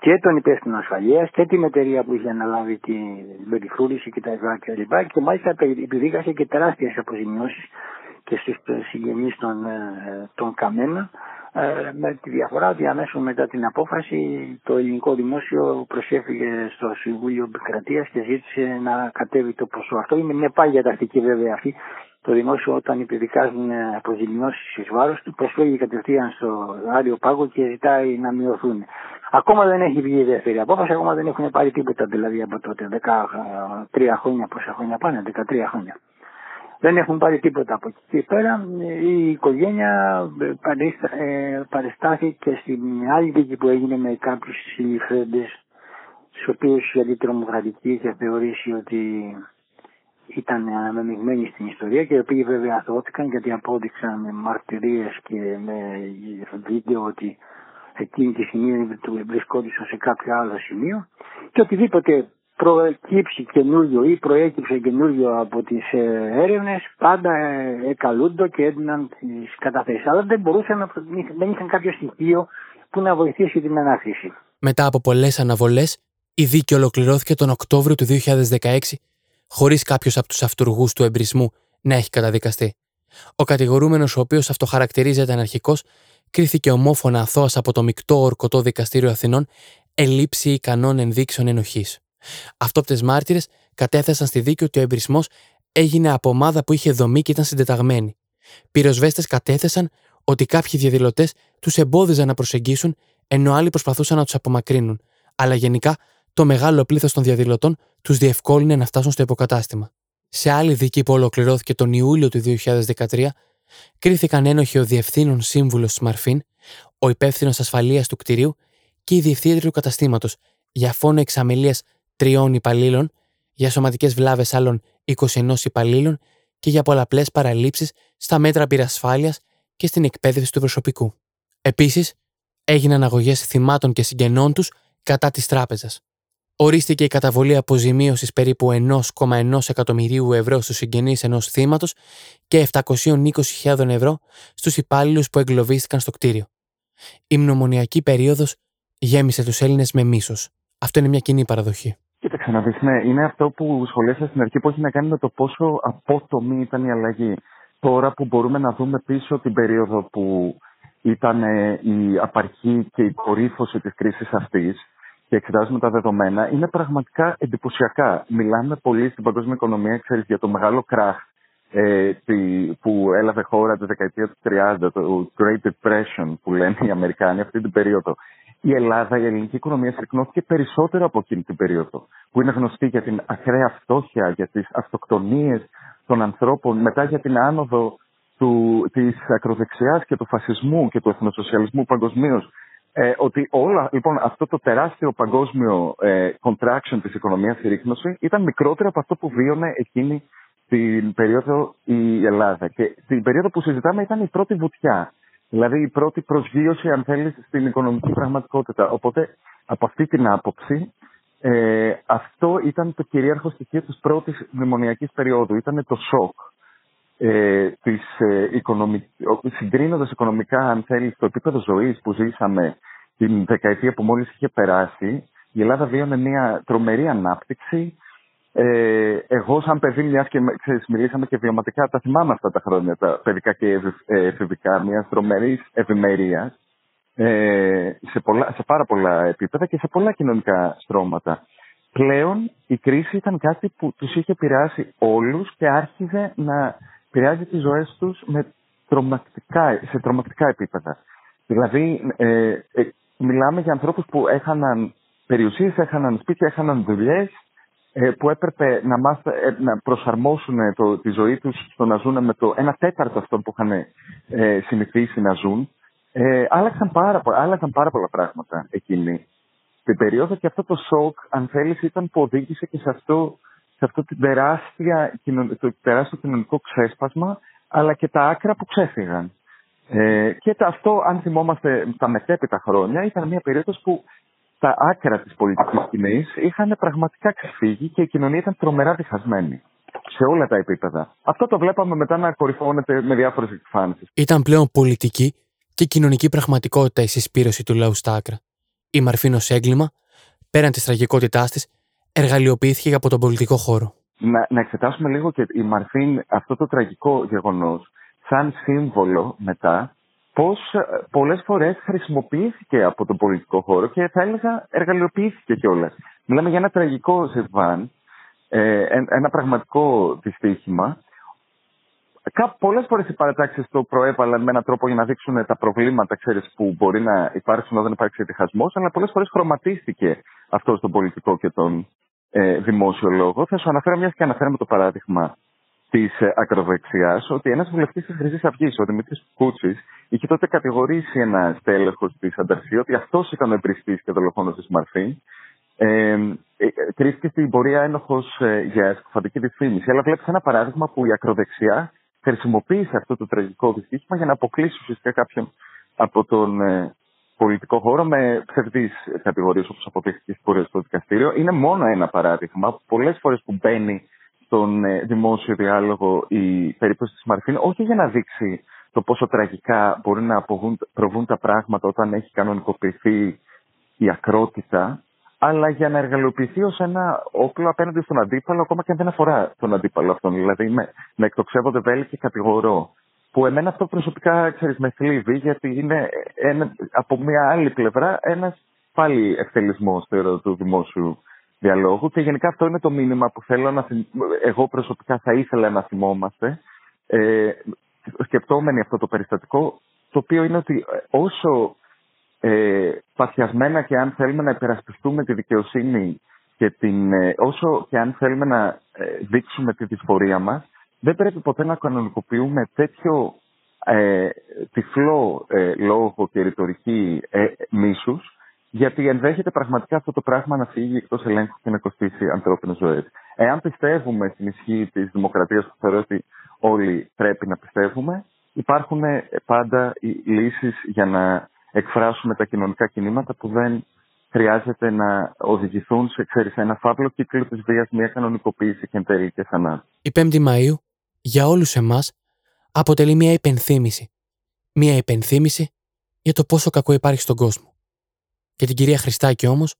και τον υπεύθυνο ασφαλείας και την εταιρεία που είχε αναλάβει την περιφρούρηση και τα ευρώ και λοιπά. Και μάλιστα επιδίκασε και τεράστιες αποζημιώσεις και στους συγγενείς των, ε, των Καμένα ε, με τη διαφορά ότι αμέσως μετά την απόφαση το ελληνικό δημόσιο προσέφυγε στο Συμβούλιο Επικρατείας και ζήτησε να κατέβει το ποσό. Αυτό είναι μια πάγια τακτική βέβαια αυτή. Το δημόσιο όταν υπεδικάζουν αποζημιώσεις εις βάρος του προσφεύγει κατευθείαν στο Άριο Πάγο και ζητάει να μειωθούν. Ακόμα δεν έχει βγει η δεύτερη απόφαση, ακόμα δεν έχουν πάρει τίποτα δηλαδή από τότε. 13 χρόνια, πόσα χρόνια πάνε, 13 χρόνια δεν έχουν πάρει τίποτα από εκεί και πέρα. Η οικογένεια ε, ε, παρεστάθηκε στην άλλη δίκη που έγινε με κάποιους συλληφθέντες στους οποίους η αντιτρομοκρατική είχε θεωρήσει ότι ήταν αναμειγμένοι στην ιστορία και οι οποίοι βέβαια αθώθηκαν γιατί απόδειξαν με μαρτυρίες και με βίντεο ότι εκείνη τη στιγμή βρισκόντουσαν σε κάποιο άλλο σημείο και οτιδήποτε προκύψει καινούριο ή προέκυψε καινούριο από τις ε, έρευνες πάντα ε, εκαλούνται και έδιναν τις καταθέσεις. Αλλά δεν μπορούσαν να, δεν είχαν κάποιο στοιχείο που να βοηθήσει την ανάκριση. Μετά από πολλές αναβολές, η δίκη ολοκληρώθηκε τον Οκτώβριο του 2016 χωρίς κάποιος από τους αυτούργους του εμπρισμού να έχει καταδικαστεί. Ο κατηγορούμενος ο οποίος αυτοχαρακτηρίζεται αναρχικός κρίθηκε ομόφωνα αθώας από το μεικτό ορκωτό δικαστήριο Αθηνών ελήψη ικανών ενδείξεων ενοχής. Αυτόπτες μάρτυρες κατέθεσαν στη δίκη ότι ο εμπρισμός έγινε από ομάδα που είχε δομή και ήταν συντεταγμένη. Πυροσβέστες κατέθεσαν ότι κάποιοι διαδηλωτές τους εμπόδιζαν να προσεγγίσουν, ενώ άλλοι προσπαθούσαν να τους απομακρύνουν, αλλά γενικά το μεγάλο πλήθος των διαδηλωτών τους διευκόλυνε να φτάσουν στο υποκατάστημα. Σε άλλη δίκη που ολοκληρώθηκε τον Ιούλιο του 2013, κρίθηκαν ένοχοι ο διευθύνων σύμβουλος της Μαρφίν, ο υπεύθυνος ασφαλείας του κτηρίου και η διευθύντρια του καταστήματος για φόνο εξαμελίας τριών υπαλλήλων, για σωματικές βλάβες άλλων 21 υπαλλήλων και για πολλαπλές παραλήψεις στα μέτρα πυρασφάλειας και στην εκπαίδευση του προσωπικού. Επίσης, έγιναν αγωγές θυμάτων και συγγενών τους κατά της τράπεζας. Ορίστηκε η καταβολή αποζημίωσης περίπου 1,1 εκατομμυρίου ευρώ στους συγγενείς ενός θύματος και 720.000 ευρώ στους υπάλληλους που εγκλωβίστηκαν στο κτίριο. Η μνημονιακή περίοδος γέμισε τους Έλληνες με μίσος. Αυτό είναι μια κοινή παραδοχή. Κοίταξε να δεις, ναι, είναι αυτό που σχολίασα στην αρχή που έχει να κάνει με το πόσο απότομη ήταν η αλλαγή. Τώρα που μπορούμε να δούμε πίσω την περίοδο που ήταν ε, η απαρχή και η κορύφωση της κρίσης αυτής και εξετάζουμε τα δεδομένα, είναι πραγματικά εντυπωσιακά. Μιλάμε πολύ στην παγκόσμια οικονομία, ξέρεις, για το μεγάλο κράχ ε, που έλαβε χώρα τη δεκαετία του 30, το Great Depression που λένε οι Αμερικάνοι αυτή την περίοδο η Ελλάδα, η ελληνική οικονομία συρρυκνώθηκε περισσότερο από εκείνη την περίοδο, που είναι γνωστή για την ακραία φτώχεια, για τις αυτοκτονίες των ανθρώπων, μετά για την άνοδο του, της ακροδεξιάς και του φασισμού και του εθνοσοσιαλισμού παγκοσμίως. Ε, ότι όλα, λοιπόν, αυτό το τεράστιο παγκόσμιο ε, contraction της οικονομίας συρρύκνωση ήταν μικρότερο από αυτό που βίωνε εκείνη την περίοδο η Ελλάδα. Και την περίοδο που συζητάμε ήταν η πρώτη βουτιά. Δηλαδή η πρώτη προσγείωση, αν θέλεις, στην οικονομική πραγματικότητα. Οπότε, από αυτή την άποψη, ε, αυτό ήταν το κυρίαρχο στοιχείο της πρώτης μνημονιακής περίοδου. Ήταν το σοκ. Ε, της, ε, οικονομικ... συγκρίνοντας οικονομικά, αν θέλεις, το επίπεδο ζωής που ζήσαμε την δεκαετία που μόλις είχε περάσει, η Ελλάδα βίωνε μια τρομερή ανάπτυξη, ε, εγώ, σαν παιδί, μιας και ξέρεις, μιλήσαμε και βιωματικά, τα θυμάμαι αυτά τα χρόνια, τα παιδικά και ε, εφηβικά, μιας τρομερής ευημερίας ε, σε, σε πάρα πολλά επίπεδα και σε πολλά κοινωνικά στρώματα. Πλέον η κρίση ήταν κάτι που τους είχε επηρεάσει όλους και άρχιζε να επηρεάζει τις ζωές τους με τρομακτικά, σε τρομακτικά επίπεδα. Δηλαδή, ε, ε, μιλάμε για ανθρώπους που έχαναν περιουσίες, έχαναν σπίτια, έχαναν δουλειές, ε, που έπρεπε να, μάθα, ε, να προσαρμόσουν το, τη ζωή τους στο να ζουν με το ένα τέταρτο αυτό που είχαν ε, συνηθίσει να ζουν. Ε, άλλαξαν, πάρα, άλλαξαν πάρα πολλά πράγματα εκείνη την περίοδο και αυτό το σοκ, αν θέλεις, ήταν που οδήγησε και σε αυτό, σε αυτό το, τεράστια, το τεράστιο κοινωνικό ξέσπασμα, αλλά και τα άκρα που ξέφυγαν. Ε, και αυτό, αν θυμόμαστε τα μετέπειτα χρόνια, ήταν μια περίοδος που τα άκρα της πολιτικής σκηνής είχαν πραγματικά ξεφύγει και η κοινωνία ήταν τρομερά διχασμένη σε όλα τα επίπεδα. Αυτό το βλέπαμε μετά να κορυφώνεται με διάφορες εκφάνσεις. Ήταν πλέον πολιτική και κοινωνική πραγματικότητα η συσπήρωση του λαού στα άκρα. Η Μαρφίν έγκλημα, πέραν της τραγικότητάς της, εργαλειοποιήθηκε από τον πολιτικό χώρο. Να, να εξετάσουμε λίγο και η Μαρφίν αυτό το τραγικό γεγονός σαν σύμβολο μετά πώς ε, πολλές φορές χρησιμοποιήθηκε από τον πολιτικό χώρο και θα έλεγα εργαλειοποιήθηκε κιόλας. Μιλάμε για ένα τραγικό σεβάν, ε, ένα πραγματικό δυστύχημα. Πολλές φορές οι παρατάξεις το προέβαλαν με έναν τρόπο για να δείξουν τα προβλήματα ξέρεις, που μπορεί να υπάρξουν όταν υπάρξει διχασμό, αλλά πολλές φορές χρωματίστηκε αυτό στον πολιτικό και τον ε, δημόσιο λόγο. Θα σου αναφέρω μιας και αναφέραμε το παράδειγμα της ε, ακροδεξιάς ότι ένας βουλευτής της Χρυσής Αυγής, ο Δημήτρης Κούτσι, είχε τότε κατηγορήσει ένα στέλεχος της Ανταρσία ότι αυτός ήταν ο εμπριστής και δολοφόνος της Μαρφή. Ε, ε, κρίθηκε στην πορεία ένοχος ε, για σκοφαντική δυσφήμιση. Αλλά βλέπεις ένα παράδειγμα που η ακροδεξιά χρησιμοποίησε αυτό το τραγικό δυστύχημα για να αποκλείσει ουσιαστικά κάποιον από τον ε, πολιτικό χώρο με ψευδείς κατηγορίες όπως αποδείχθηκε στην πορεία στο δικαστήριο. Είναι μόνο ένα παράδειγμα. Πολλές φορές που μπαίνει στον ε, δημόσιο διάλογο η περίπτωση της Μαρφίν, όχι για να δείξει το πόσο τραγικά μπορεί να προβούν τα πράγματα όταν έχει κανονικοποιηθεί η ακρότητα, αλλά για να εργαλειοποιηθεί ως ένα όπλο απέναντι στον αντίπαλο, ακόμα και αν δεν αφορά τον αντίπαλο αυτόν. Δηλαδή, με, να εκτοξεύονται βέλη και κατηγορώ. Που εμένα αυτό προσωπικά, ξέρεις, με θλίβει, γιατί είναι ένα, από μια άλλη πλευρά ένας πάλι ευτελισμό του δημόσιου διαλόγου και γενικά αυτό είναι το μήνυμα που θέλω να εγώ προσωπικά θα ήθελα να θυμόμαστε ε, σκεπτόμενοι αυτό το περιστατικό το οποίο είναι ότι ε, όσο ε, παθιασμένα και αν θέλουμε να υπερασπιστούμε τη δικαιοσύνη και την, ε, όσο και αν θέλουμε να ε, δείξουμε τη δυσφορία μας δεν πρέπει ποτέ να κανονικοποιούμε τέτοιο ε, τυφλό λόγο και ρητορική μίσους γιατί ενδέχεται πραγματικά αυτό το πράγμα να φύγει εκτός ελέγχου και να κοστίσει ανθρώπινες ζωές. Εάν πιστεύουμε στην ισχύ της δημοκρατίας, που θεωρώ ότι όλοι πρέπει να πιστεύουμε, υπάρχουν πάντα λύσεις για να εκφράσουμε τα κοινωνικά κινήματα που δεν χρειάζεται να οδηγηθούν σε ξέρεις, ένα φαύλο κύκλο της βίας, μια κανονικοποίηση και εν τέλει και θανάτου. Η 5η Μαου για όλους εμάς αποτελεί μια υπενθύμηση. Μια υπενθύμηση για το πόσο κακό υπάρχει στον κόσμο. Για την κυρία Χριστάκη όμως,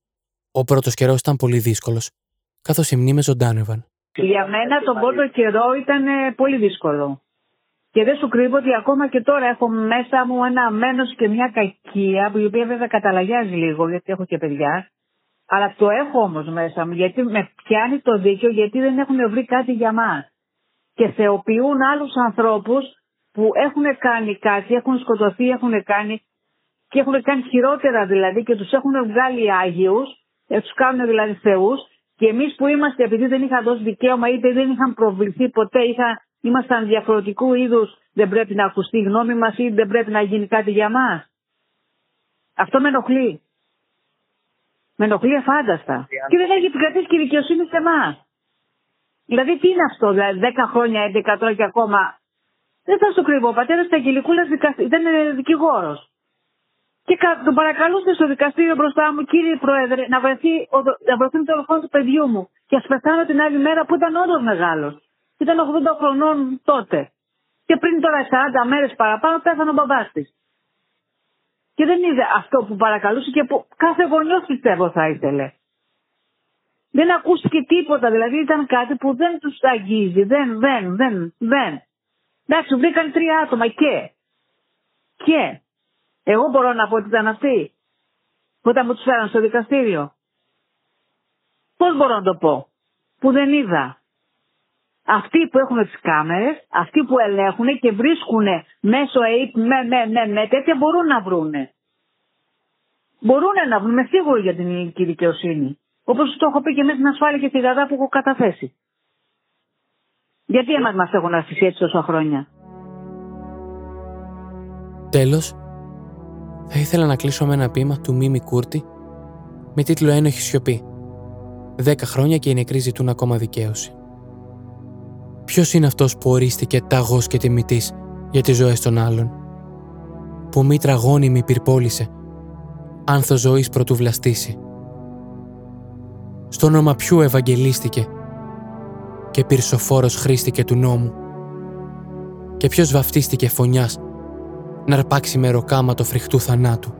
ο πρώτος καιρός ήταν πολύ δύσκολος, καθώς οι μνήμες ζωντάνευαν. Για μένα τον πρώτο καιρό ήταν ε, πολύ δύσκολο. Και δεν σου κρύβω ότι ακόμα και τώρα έχω μέσα μου ένα μένος και μια κακία, που η οποία βέβαια καταλαγιάζει λίγο, γιατί έχω και παιδιά. Αλλά το έχω όμως μέσα μου, γιατί με πιάνει το δίκιο, γιατί δεν έχουν βρει κάτι για μας. Και θεοποιούν άλλους ανθρώπους που έχουν κάνει κάτι, έχουν σκοτωθεί, έχουν κάνει και έχουν κάνει χειρότερα δηλαδή και τους έχουν βγάλει Άγιους, ε, τους κάνουν δηλαδή θεούς και εμείς που είμαστε επειδή δεν είχαν δώσει δικαίωμα είτε δεν είχαν προβληθεί ποτέ, είχα, ήμασταν διαφορετικού είδους δεν πρέπει να ακουστεί η γνώμη μας ή δεν πρέπει να γίνει κάτι για μας. Αυτό με ενοχλεί. Με ενοχλεί αφάνταστα. Και δεν έχει επικρατήσει και η δικαιοσύνη σε εμάς. Δηλαδή τι είναι αυτό, δηλαδή 10 χρόνια, 11 τώρα και ακόμα. Δεν θα σου κρύβω, ο πατέρας Αγγελικούλας ήταν δικηγόρος. Και τον παρακαλούσε στο δικαστήριο μπροστά μου, κύριε Πρόεδρε, να βρεθεί, να βρεθεί το δολοφόνο του παιδιού μου. Και ας πεθάνω την άλλη μέρα που ήταν όντως μεγάλος. Ήταν 80 χρονών τότε. Και πριν τώρα 40 μέρες παραπάνω πέθανε ο μπαμπάς της. Και δεν είδε αυτό που παρακαλούσε και που κάθε γονιός πιστεύω θα ήθελε. Δεν ακούστηκε τίποτα, δηλαδή ήταν κάτι που δεν τους αγγίζει, δεν, δεν, δεν, δεν. Εντάξει, βρήκαν τρία άτομα και. Και εγώ μπορώ να πω ότι ήταν αυτοί. Που όταν μου τους φέραν στο δικαστήριο. Πώς μπορώ να το πω; Που δεν είδα. Αυτοί που έχουν τις κάμερες, αυτοί που ελέγχουν και βρίσκουν μέσω ΑΕΠ, με, με, με, με τέτοια μπορούν να βρούνε. Μπορούν να βρουν, είμαι σίγουρο για την ελληνική δικαιοσύνη. Όπως το έχω πει και μέσα στην ασφάλεια και στη γαδά που έχω καταθέσει. Γιατί εμάς μας έχουν αφήσει έτσι τόσα χρόνια; Τέλος, θα ήθελα να κλείσω με ένα ποίημα του Μίμη Κούρτη με τίτλο Ένοχη Σιωπή. Δέκα χρόνια και οι νεκροί ζητούν ακόμα δικαίωση. Ποιος είναι αυτός που ορίστηκε ταγός και τιμητής για τις ζωές των άλλων, που μη τραγώνυμη πυρπόλησε, άνθο ζωής πρωτού βλαστήσει, Στο όνομα ποιου ευαγγελίστηκε και πυρσοφόρος χρήστηκε του νόμου; Και ποιος βαφτίστηκε φωνιάς να αρπάξει με ροκάμα το φρικτού θανάτου.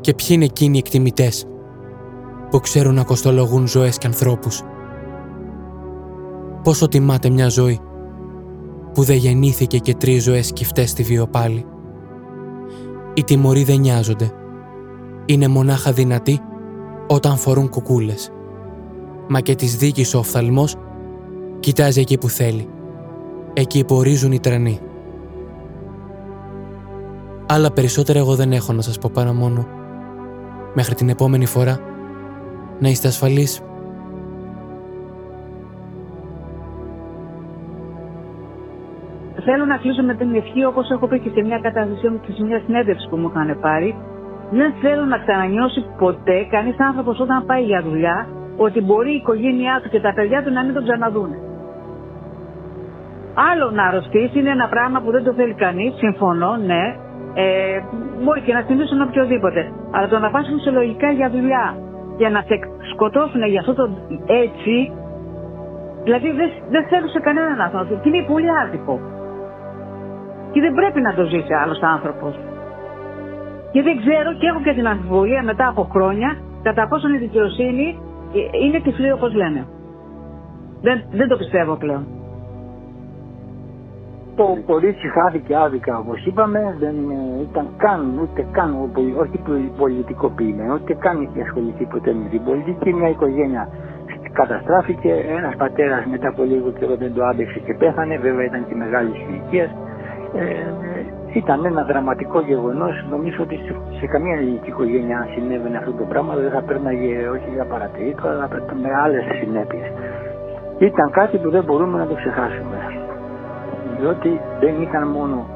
Και ποιοι είναι εκείνοι οι εκτιμητές που ξέρουν να κοστολογούν ζωές και ανθρώπους; Πόσο τιμάται μια ζωή που δεν γεννήθηκε και τρεις ζωές σκυφτές στη βιοπάλη; Οι τιμωροί δεν νοιάζονται. Είναι μονάχα δυνατοί όταν φορούν κουκούλες. Μα και της δίκης ο οφθαλμός κοιτάζει εκεί που θέλει. Εκεί που ορίζουν οι τρανοί. Άλλα περισσότερα εγώ δεν έχω να σας πω παρά μόνο. Μέχρι την επόμενη φορά, να είστε ασφαλείς. Θέλω να κλείσω με την ευχή, όπως έχω πει και σε μια κατάσταση μου και σε μια συνέντευξη που μου είχαν πάρει. Δεν θέλω να ξανανιώσει ποτέ κανείς άνθρωπος όταν πάει για δουλειά ότι μπορεί η οικογένειά του και τα παιδιά του να μην τον ξαναδούν. Άλλο να αρρωστήσει είναι ένα πράγμα που δεν το θέλει κανείς, συμφωνώ, ναι, ε, μπορεί και να θυμίσουν οποιοδήποτε. Αλλά το να πάσουν σε λογικά για δουλειά για να σε σκοτώσουν για αυτό το έτσι, δηλαδή δεν, δεν θέλουν σε κανέναν άνθρωπο. Και είναι πολύ άδικο. Και δεν πρέπει να το ζήσει άλλος άνθρωπος. Και δεν ξέρω και έχω και την αμφιβολία μετά από χρόνια κατά πόσο η δικαιοσύνη ε, είναι τυφλή όπως λένε. Δεν, δεν το πιστεύω πλέον. Το κορίτσι χάθηκε άδικα όπως είπαμε, δεν ήταν καν, ούτε καν, όχι πολιτικοποιημένο, ούτε καν είχε ασχοληθεί ποτέ με την πολιτική. Μια οικογένεια καταστράφηκε, ένας πατέρας μετά από λίγο καιρό δεν το άντεξε και πέθανε, βέβαια ήταν και μεγάλης ηλικίας. Ε, ήταν ένα δραματικό γεγονός. Νομίζω ότι σε καμία ελληνική οικογένεια, αν συνέβαινε αυτό το πράγμα, δεν θα πέρναγε όχι για παρατηρήτω, αλλά με άλλες συνέπειες. Ήταν κάτι που δεν μπορούμε να το ξεχάσουμε διότι δεν ήταν μόνο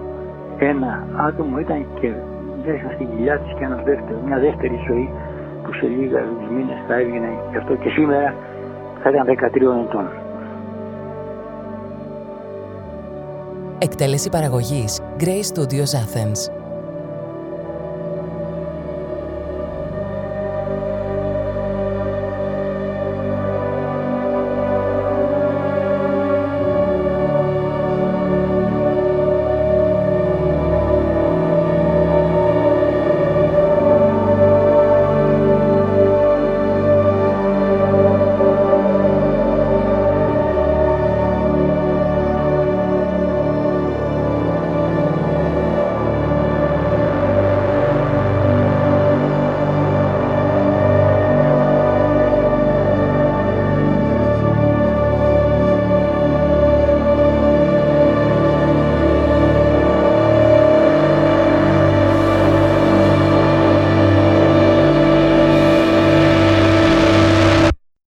ένα άτομο, ήταν και μέσα στην κοιλιά της και ένας δεύτερος, μια δεύτερη ζωή που σε λίγα μήνες θα έβγαινε και αυτό και σήμερα θα ήταν 13 ετών. Εκτέλεση παραγωγής Grey Studios Athens.